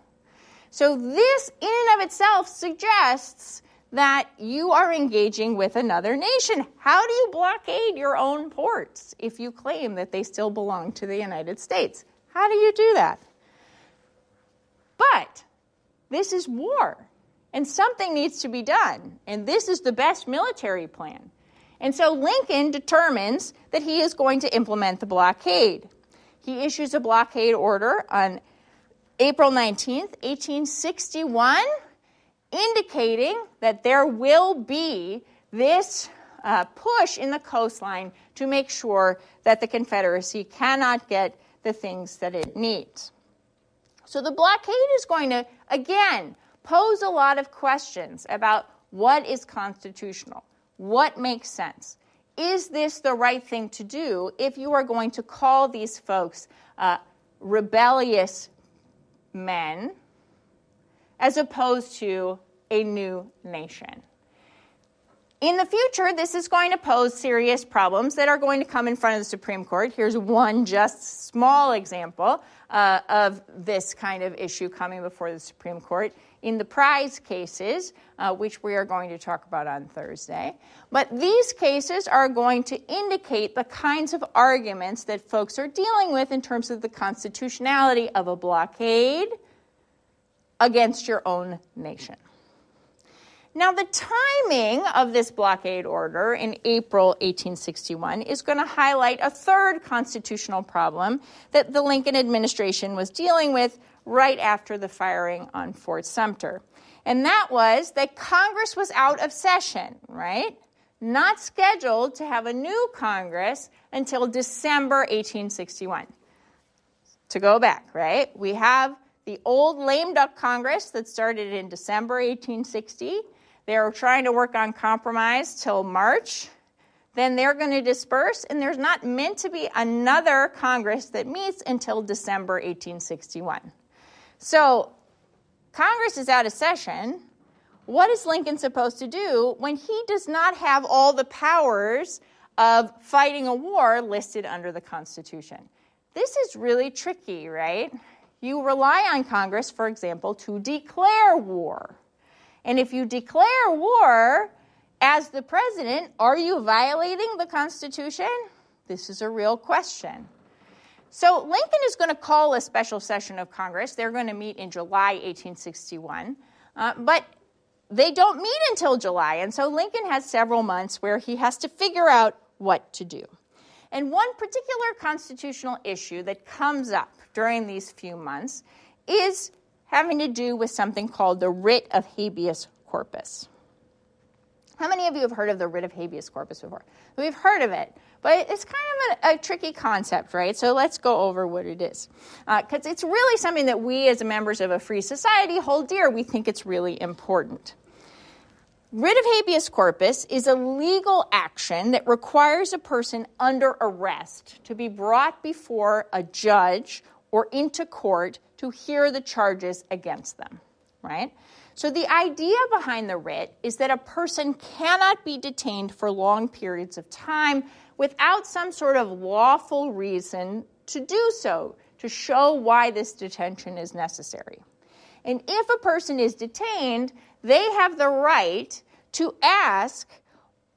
So, this in and of itself suggests that you are engaging with another nation. How do you blockade your own ports if you claim that they still belong to the United States? How do you do that? But this is war, and something needs to be done, and this is the best military plan. And so Lincoln determines that he is going to implement the blockade. He issues a blockade order on April 19th, 1861 indicating that there will be this uh, push in the coastline to make sure that the Confederacy cannot get the things that it needs. So the blockade is going to, again, pose a lot of questions about what is constitutional, what makes sense. Is this the right thing to do if you are going to call these folks uh, rebellious men as opposed to a new nation. In the future, this is going to pose serious problems that are going to come in front of the Supreme Court. Here's one just small example uh, of this kind of issue coming before the Supreme Court in the prize cases, uh, which we are going to talk about on Thursday. But these cases are going to indicate the kinds of arguments that folks are dealing with in terms of the constitutionality of a blockade against your own nation. Now, the timing of this blockade order in April 1861 is going to highlight a third constitutional problem that the Lincoln administration was dealing with right after the firing on Fort Sumter. And that was that Congress was out of session, right? Not scheduled to have a new Congress until December 1861. To go back, right? We have the old lame duck Congress that started in December 1860. They're trying to work on compromise till March. Then they're going to disperse, and there's not meant to be another Congress that meets until December 1861. So, Congress is out of session. What is Lincoln supposed to do when he does not have all the powers of fighting a war listed under the Constitution? This is really tricky, right? You rely on Congress, for example, to declare war. And if you declare war as the president, are you violating the Constitution? This is a real question. So Lincoln is going to call a special session of Congress. They're going to meet in July 1861. Uh, but they don't meet until July. And so Lincoln has several months where he has to figure out what to do. And one particular constitutional issue that comes up during these few months is having to do with something called the writ of habeas corpus. How many of you have heard of the writ of habeas corpus before? We've heard of it, but it's kind of a, a tricky concept, right? So let's go over what it is. Because uh, it's really something that we, as members of a free society, hold dear. We think it's really important. Writ of habeas corpus is a legal action that requires a person under arrest to be brought before a judge or into court to hear the charges against them, right? So the idea behind the writ is that a person cannot be detained for long periods of time without some sort of lawful reason to do so, to show why this detention is necessary. And if a person is detained, they have the right to ask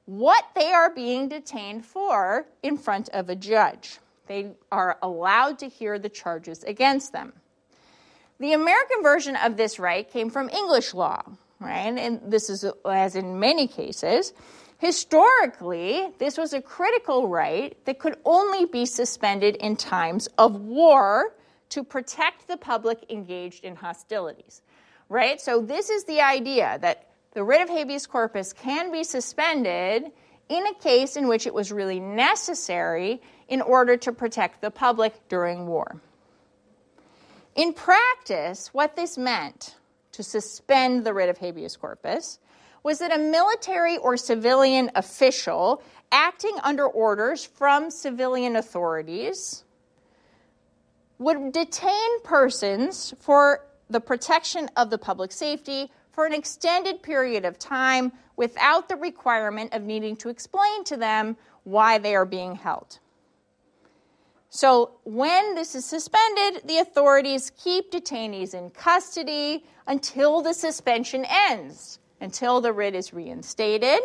what they are being detained for in front of a judge. They are allowed to hear the charges against them. The American version of this right came from English law, right? And this is, as in many cases, historically, this was a critical right that could only be suspended in times of war to protect the public engaged in hostilities, right? So, this is the idea that the writ of habeas corpus can be suspended in a case in which it was really necessary in order to protect the public during war. In practice, what this meant to suspend the writ of habeas corpus was that a military or civilian official acting under orders from civilian authorities would detain persons for the protection of the public safety for an extended period of time without the requirement of needing to explain to them why they are being held. So, when this is suspended, the authorities keep detainees in custody until the suspension ends, until the writ is reinstated.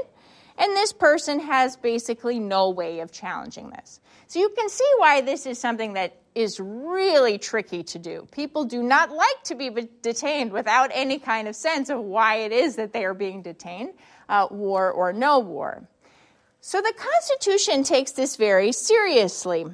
And this person has basically no way of challenging this. So, you can see why this is something that is really tricky to do. People do not like to be detained without any kind of sense of why it is that they are being detained, uh, war or no war. So, the Constitution takes this very seriously.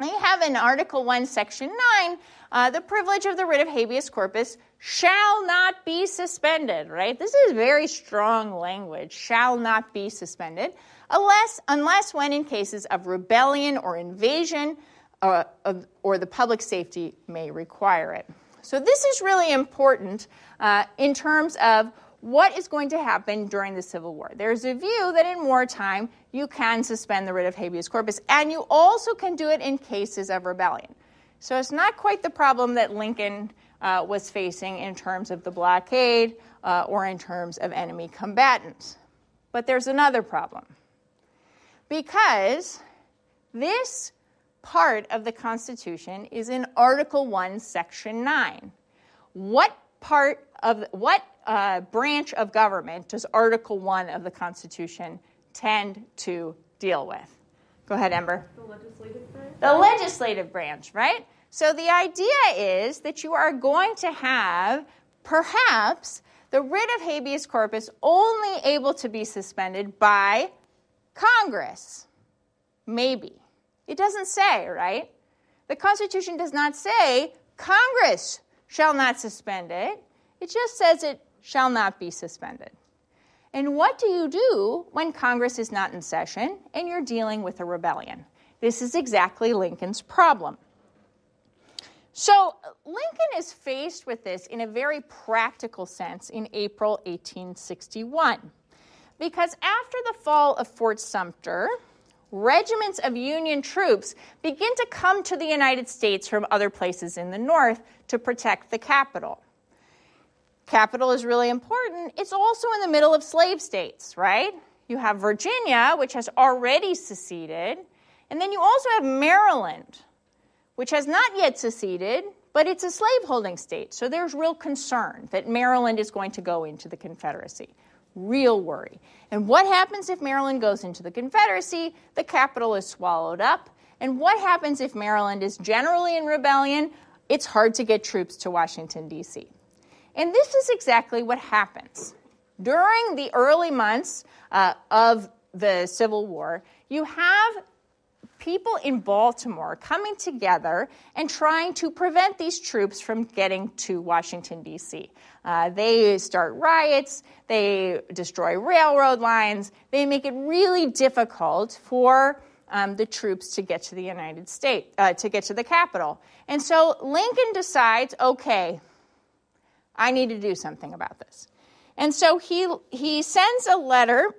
We have in Article 1, Section 9, uh, the privilege of the writ of habeas corpus shall not be suspended, right? This is very strong language, shall not be suspended, unless, unless when in cases of rebellion or invasion uh, of, or the public safety may require it. So, this is really important uh, in terms of what is going to happen during the Civil War. There's a view that in wartime you can suspend the writ of habeas corpus, and you also can do it in cases of rebellion. So it's not quite the problem that Lincoln uh, was facing in terms of the blockade uh, or in terms of enemy combatants. But there's another problem. Because this part of the Constitution is in Article 1, Section 9. What part of what uh, branch of government does Article 1 of the Constitution tend to deal with? Go ahead, Ember. The legislative branch? The legislative branch, right? So the idea is that you are going to have perhaps the writ of habeas corpus only able to be suspended by Congress. Maybe. It doesn't say, right? The Constitution does not say Congress shall not suspend it. It just says it shall not be suspended. And what do you do when Congress is not in session and you're dealing with a rebellion? This is exactly Lincoln's problem. So, Lincoln is faced with this in a very practical sense in April 1861. Because after the fall of Fort Sumter, regiments of Union troops begin to come to the United States from other places in the North to protect the capital capital is really important, it's also in the middle of slave states, right? You have Virginia, which has already seceded, and then you also have Maryland, which has not yet seceded, but it's a slaveholding state. So there's real concern that Maryland is going to go into the Confederacy. Real worry. And what happens if Maryland goes into the Confederacy? The capital is swallowed up. And what happens if Maryland is generally in rebellion? It's hard to get troops to Washington, D.C. And this is exactly what happens. During the early months uh, of the Civil War, you have people in Baltimore coming together and trying to prevent these troops from getting to Washington, D.C. Uh, they start riots, they destroy railroad lines, they make it really difficult for um, the troops to get to the United States, uh, to get to the capital. And so Lincoln decides okay, I need to do something about this. And so he, he sends a letter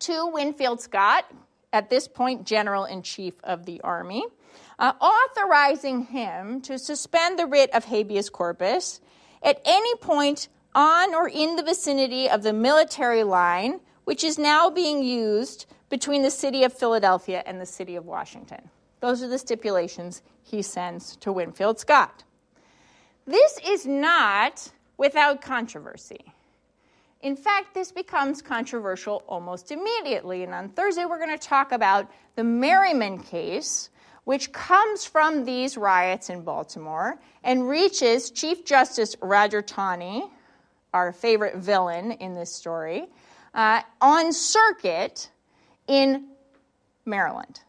to Winfield Scott, at this point, General in Chief of the Army, uh, authorizing him to suspend the writ of habeas corpus at any point on or in the vicinity of the military line, which is now being used between the city of Philadelphia and the city of Washington. Those are the stipulations he sends to Winfield Scott. This is not without controversy. In fact, this becomes controversial almost immediately. And on Thursday, we're going to talk about the Merryman case, which comes from these riots in Baltimore and reaches Chief Justice Roger Taney, our favorite villain in this story, uh, on circuit in Maryland.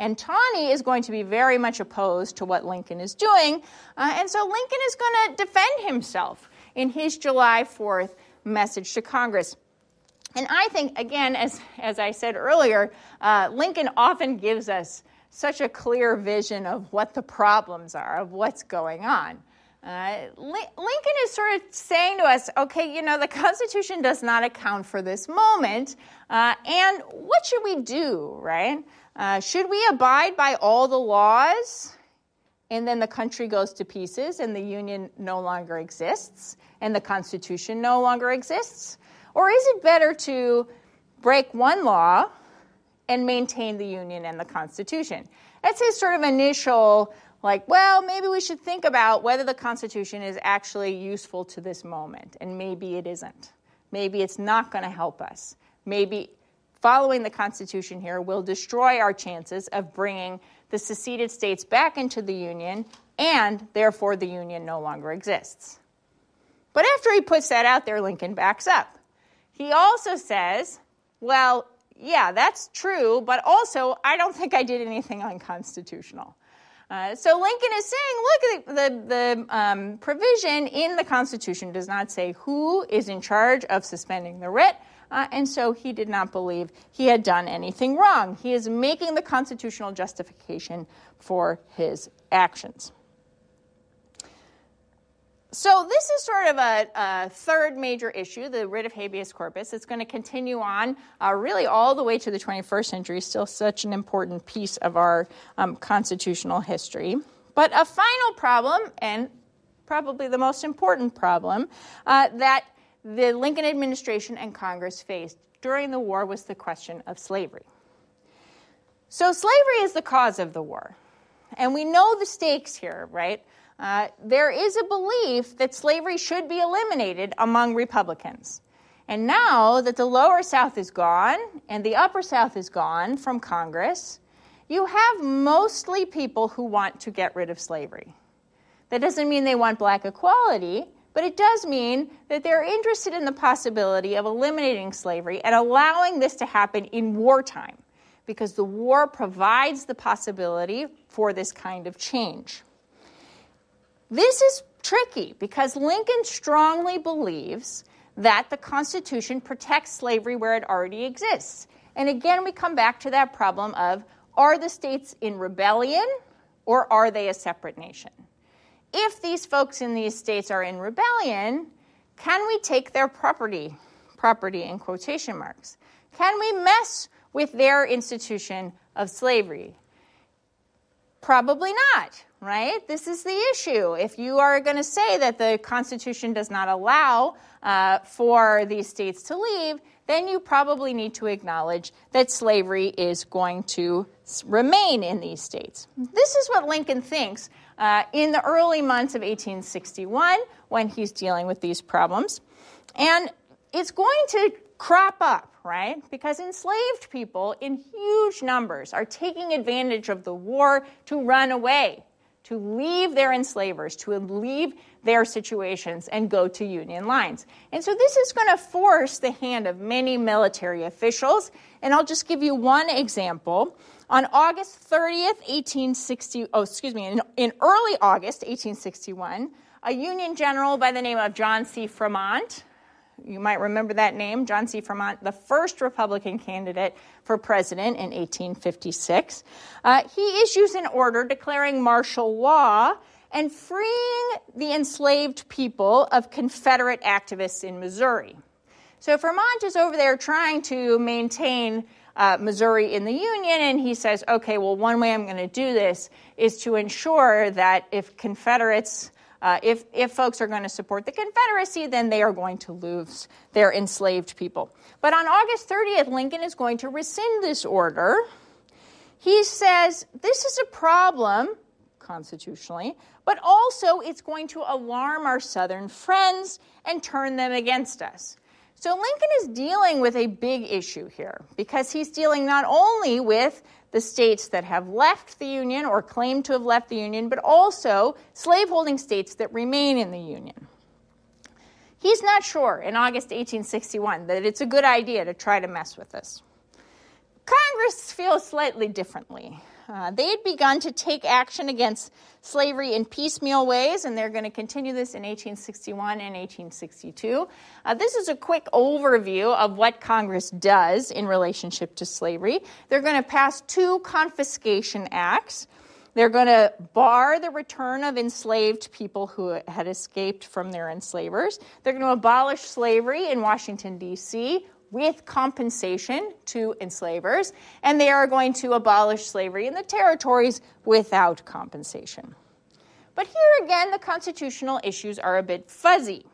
And Taney is going to be very much opposed to what Lincoln is doing. Uh, and so Lincoln is going to defend himself in his July 4th message to Congress. And I think, again, as, as I said earlier, uh, Lincoln often gives us such a clear vision of what the problems are, of what's going on. Uh, Lincoln is sort of saying to us, okay, you know, the Constitution does not account for this moment, uh, and what should we do, right? Uh, should we abide by all the laws and then the country goes to pieces and the Union no longer exists and the Constitution no longer exists? Or is it better to break one law and maintain the Union and the Constitution? That's his sort of initial like, well, maybe we should think about whether the Constitution is actually useful to this moment, and maybe it isn't. Maybe it's not going to help us. Maybe following the Constitution here will destroy our chances of bringing the seceded states back into the Union, and therefore the Union no longer exists. But after he puts that out there, Lincoln backs up. He also says, well, yeah, that's true, but also I don't think I did anything unconstitutional. Uh, so Lincoln is saying, look, the, the, um, provision in the Constitution does not say who is in charge of suspending the writ. Uh, and so he did not believe he had done anything wrong. He is making the constitutional justification for his actions. So, this is sort of a, a, third major issue, the writ of habeas corpus. It's going to continue on uh, really all the way to the 21st century, still such an important piece of our um, constitutional history. But a final problem, and probably the most important problem, uh, that the Lincoln administration and Congress faced during the war was the question of slavery. So, slavery is the cause of the war. And we know the stakes here, right? Uh, there is a belief that slavery should be eliminated among Republicans. And now that the lower South is gone and the upper South is gone from Congress, you have mostly people who want to get rid of slavery. That doesn't mean they want black equality, but it does mean that they're interested in the possibility of eliminating slavery and allowing this to happen in wartime, because the war provides the possibility for this kind of change. This is tricky because Lincoln strongly believes that the Constitution protects slavery where it already exists. And again, we come back to that problem of are the states in rebellion or are they a separate nation? If these folks in these states are in rebellion, can we take their property, property in quotation marks? Can we mess with their institution of slavery? Probably not right? This is the issue. If you are going to say that the Constitution does not allow uh, for these states to leave, then you probably need to acknowledge that slavery is going to remain in these states. This is what Lincoln thinks uh, in the early months of 1861 when he's dealing with these problems. And it's going to crop up, right? Because enslaved people in huge numbers are taking advantage of the war to run away to leave their enslavers, to leave their situations and go to Union lines. And so this is going to force the hand of many military officials. And I'll just give you one example. On August 30th, 1860, oh, excuse me, in, in early August 1861, a Union general by the name of John C. Fremont you might remember that name, John C. Fremont, the first Republican candidate for president in 1856. Uh, he issues an order declaring martial law and freeing the enslaved people of Confederate activists in Missouri. So Fremont is over there trying to maintain uh, Missouri in the Union, and he says, okay, well, one way I'm going to do this is to ensure that if Confederates uh, if, if folks are going to support the Confederacy, then they are going to lose their enslaved people. But on August 30th, Lincoln is going to rescind this order. He says this is a problem constitutionally, but also it's going to alarm our Southern friends and turn them against us. So Lincoln is dealing with a big issue here because he's dealing not only with the states that have left the Union or claim to have left the Union, but also slaveholding states that remain in the Union. He's not sure in August 1861 that it's a good idea to try to mess with this. Congress feels slightly differently. Uh, they had begun to take action against slavery in piecemeal ways, and they're going to continue this in 1861 and 1862. Uh, this is a quick overview of what Congress does in relationship to slavery. They're going to pass two confiscation acts. They're going to bar the return of enslaved people who had escaped from their enslavers. They're going to abolish slavery in Washington, D.C., with compensation to enslavers, and they are going to abolish slavery in the territories without compensation. But here again, the constitutional issues are a bit fuzzy.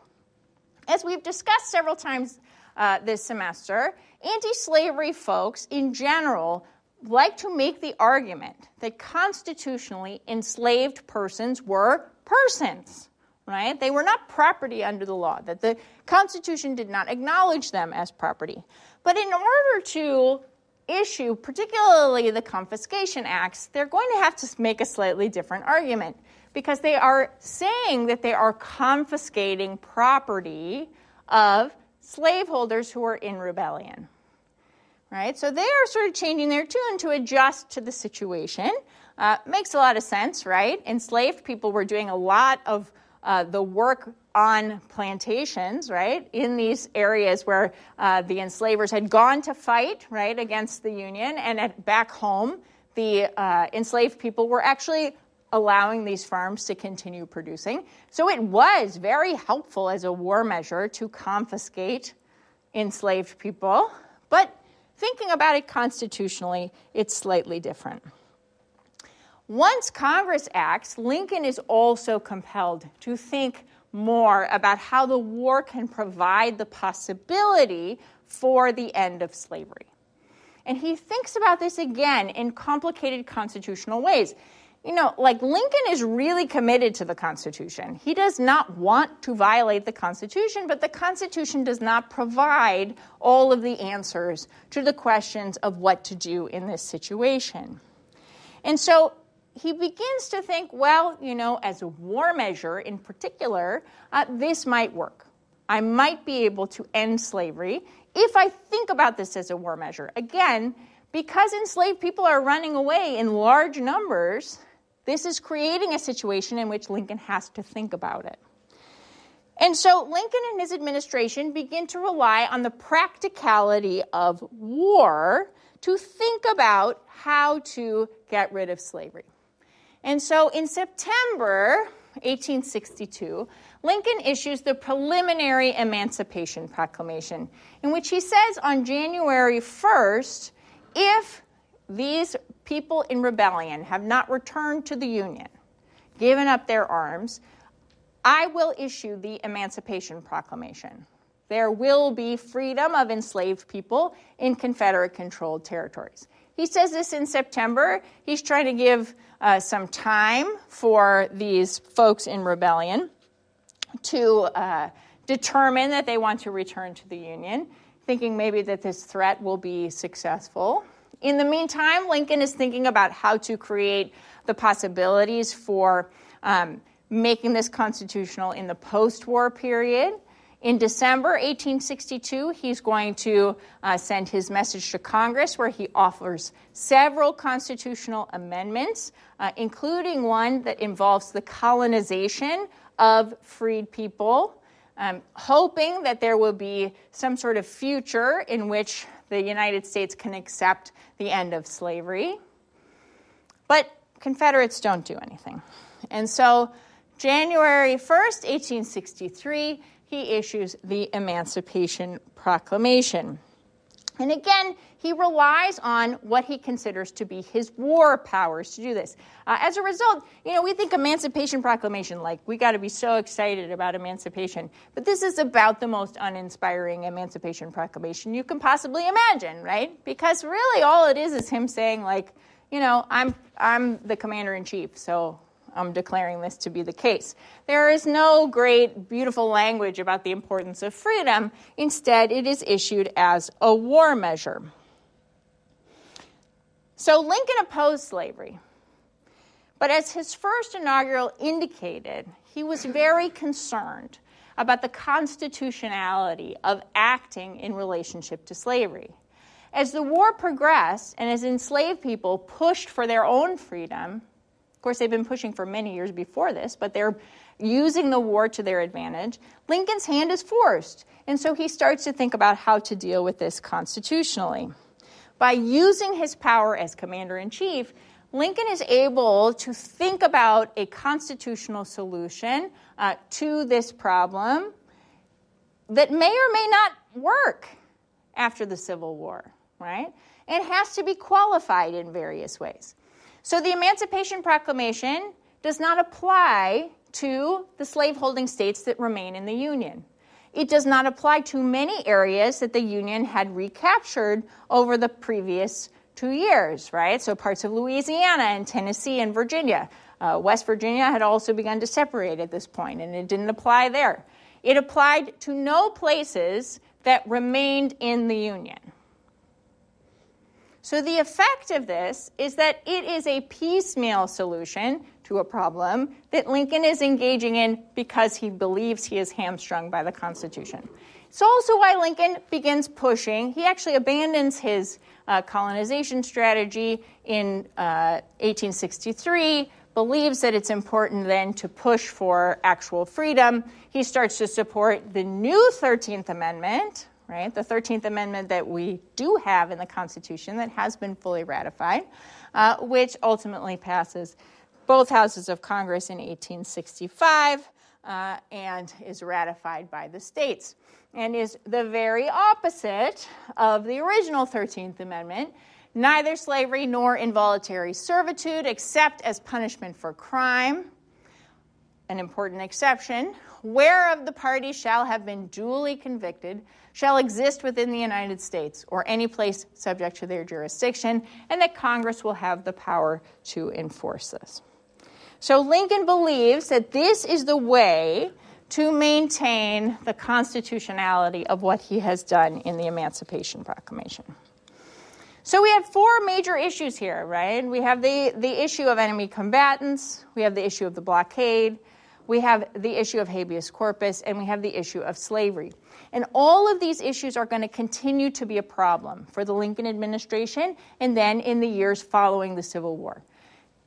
As we've discussed several times uh, this semester, anti slavery folks in general like to make the argument that constitutionally enslaved persons were persons right? They were not property under the law, that the Constitution did not acknowledge them as property. But in order to issue, particularly the Confiscation Acts, they're going to have to make a slightly different argument because they are saying that they are confiscating property of slaveholders who are in rebellion. Right? So they are sort of changing their tune to adjust to the situation. Uh, makes a lot of sense, right? Enslaved people were doing a lot of uh, the work on plantations, right, in these areas where uh, the enslavers had gone to fight, right, against the Union, and at, back home, the uh, enslaved people were actually allowing these farms to continue producing. So it was very helpful as a war measure to confiscate enslaved people. But thinking about it constitutionally, it's slightly different. Once Congress acts, Lincoln is also compelled to think more about how the war can provide the possibility for the end of slavery. And he thinks about this again in complicated constitutional ways. You know, like Lincoln is really committed to the Constitution. He does not want to violate the Constitution, but the Constitution does not provide all of the answers to the questions of what to do in this situation. And so he begins to think, well, you know, as a war measure in particular, uh, this might work. I might be able to end slavery if I think about this as a war measure. Again, because enslaved people are running away in large numbers, this is creating a situation in which Lincoln has to think about it. And so Lincoln and his administration begin to rely on the practicality of war to think about how to get rid of slavery. And so in September 1862, Lincoln issues the preliminary Emancipation Proclamation, in which he says on January 1st, if these people in rebellion have not returned to the Union, given up their arms, I will issue the Emancipation Proclamation. There will be freedom of enslaved people in Confederate controlled territories. He says this in September. He's trying to give uh, some time for these folks in rebellion to uh, determine that they want to return to the Union, thinking maybe that this threat will be successful. In the meantime, Lincoln is thinking about how to create the possibilities for um, making this constitutional in the post war period. In December 1862, he's going to uh, send his message to Congress where he offers several constitutional amendments, uh, including one that involves the colonization of freed people, um, hoping that there will be some sort of future in which the United States can accept the end of slavery. But Confederates don't do anything. And so, January 1st, 1863, he issues the Emancipation Proclamation. And again, he relies on what he considers to be his war powers to do this. Uh, as a result, you know, we think Emancipation Proclamation, like, we got to be so excited about emancipation. But this is about the most uninspiring Emancipation Proclamation you can possibly imagine, right? Because really all it is is him saying, like, you know, I'm, I'm the commander in chief, so um, declaring this to be the case. There is no great, beautiful language about the importance of freedom. Instead, it is issued as a war measure. So Lincoln opposed slavery. But as his first inaugural indicated, he was very concerned about the constitutionality of acting in relationship to slavery. As the war progressed and as enslaved people pushed for their own freedom, course, they've been pushing for many years before this, but they're using the war to their advantage, Lincoln's hand is forced. And so he starts to think about how to deal with this constitutionally. By using his power as commander in chief, Lincoln is able to think about a constitutional solution uh, to this problem that may or may not work after the Civil War, right? It has to be qualified in various ways. So the Emancipation Proclamation does not apply to the slaveholding states that remain in the Union. It does not apply to many areas that the Union had recaptured over the previous two years, right? So parts of Louisiana and Tennessee and Virginia. Uh, West Virginia had also begun to separate at this point, and it didn't apply there. It applied to no places that remained in the Union. So the effect of this is that it is a piecemeal solution to a problem that Lincoln is engaging in because he believes he is hamstrung by the Constitution. It's also why Lincoln begins pushing. He actually abandons his uh, colonization strategy in uh, 1863, believes that it's important then to push for actual freedom. He starts to support the new 13th Amendment, right? The 13th Amendment that we do have in the Constitution that has been fully ratified, uh, which ultimately passes both houses of Congress in 1865 uh, and is ratified by the states, and is the very opposite of the original 13th Amendment. Neither slavery nor involuntary servitude, except as punishment for crime. An important exception whereof the party shall have been duly convicted shall exist within the United States or any place subject to their jurisdiction, and that Congress will have the power to enforce this. So Lincoln believes that this is the way to maintain the constitutionality of what he has done in the Emancipation Proclamation. So we have four major issues here, right? We have the, the issue of enemy combatants, we have the issue of the blockade, we have the issue of habeas corpus, and we have the issue of slavery. And all of these issues are going to continue to be a problem for the Lincoln administration and then in the years following the Civil War.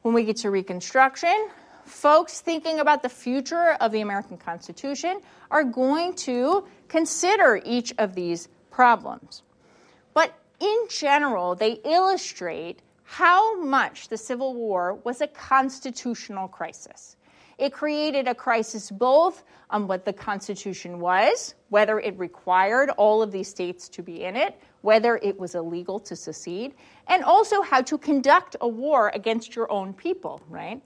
When we get to Reconstruction, folks thinking about the future of the American Constitution are going to consider each of these problems. But in general, they illustrate how much the Civil War was a constitutional crisis. It created a crisis both on what the Constitution was, whether it required all of these states to be in it, whether it was illegal to secede, and also how to conduct a war against your own people, right?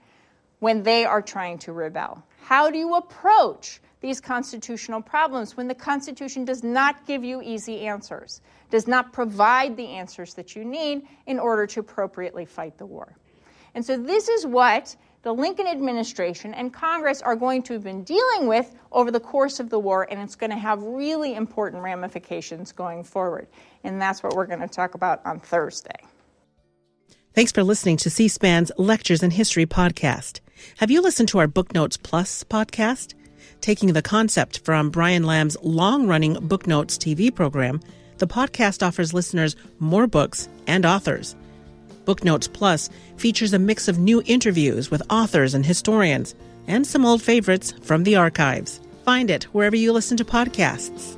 When they are trying to rebel. How do you approach these constitutional problems when the Constitution does not give you easy answers, does not provide the answers that you need in order to appropriately fight the war? And so, this is what the Lincoln administration and Congress are going to have been dealing with over the course of the war, and it's going to have really important ramifications going forward. And that's what we're going to talk about on Thursday. Thanks for listening to C SPAN's Lectures in History podcast. Have you listened to our Booknotes Plus podcast? Taking the concept from Brian Lamb's long running Booknotes TV program, the podcast offers listeners more books and authors. Booknotes Plus features a mix of new interviews with authors and historians, and some old favorites from the archives. Find it wherever you listen to podcasts.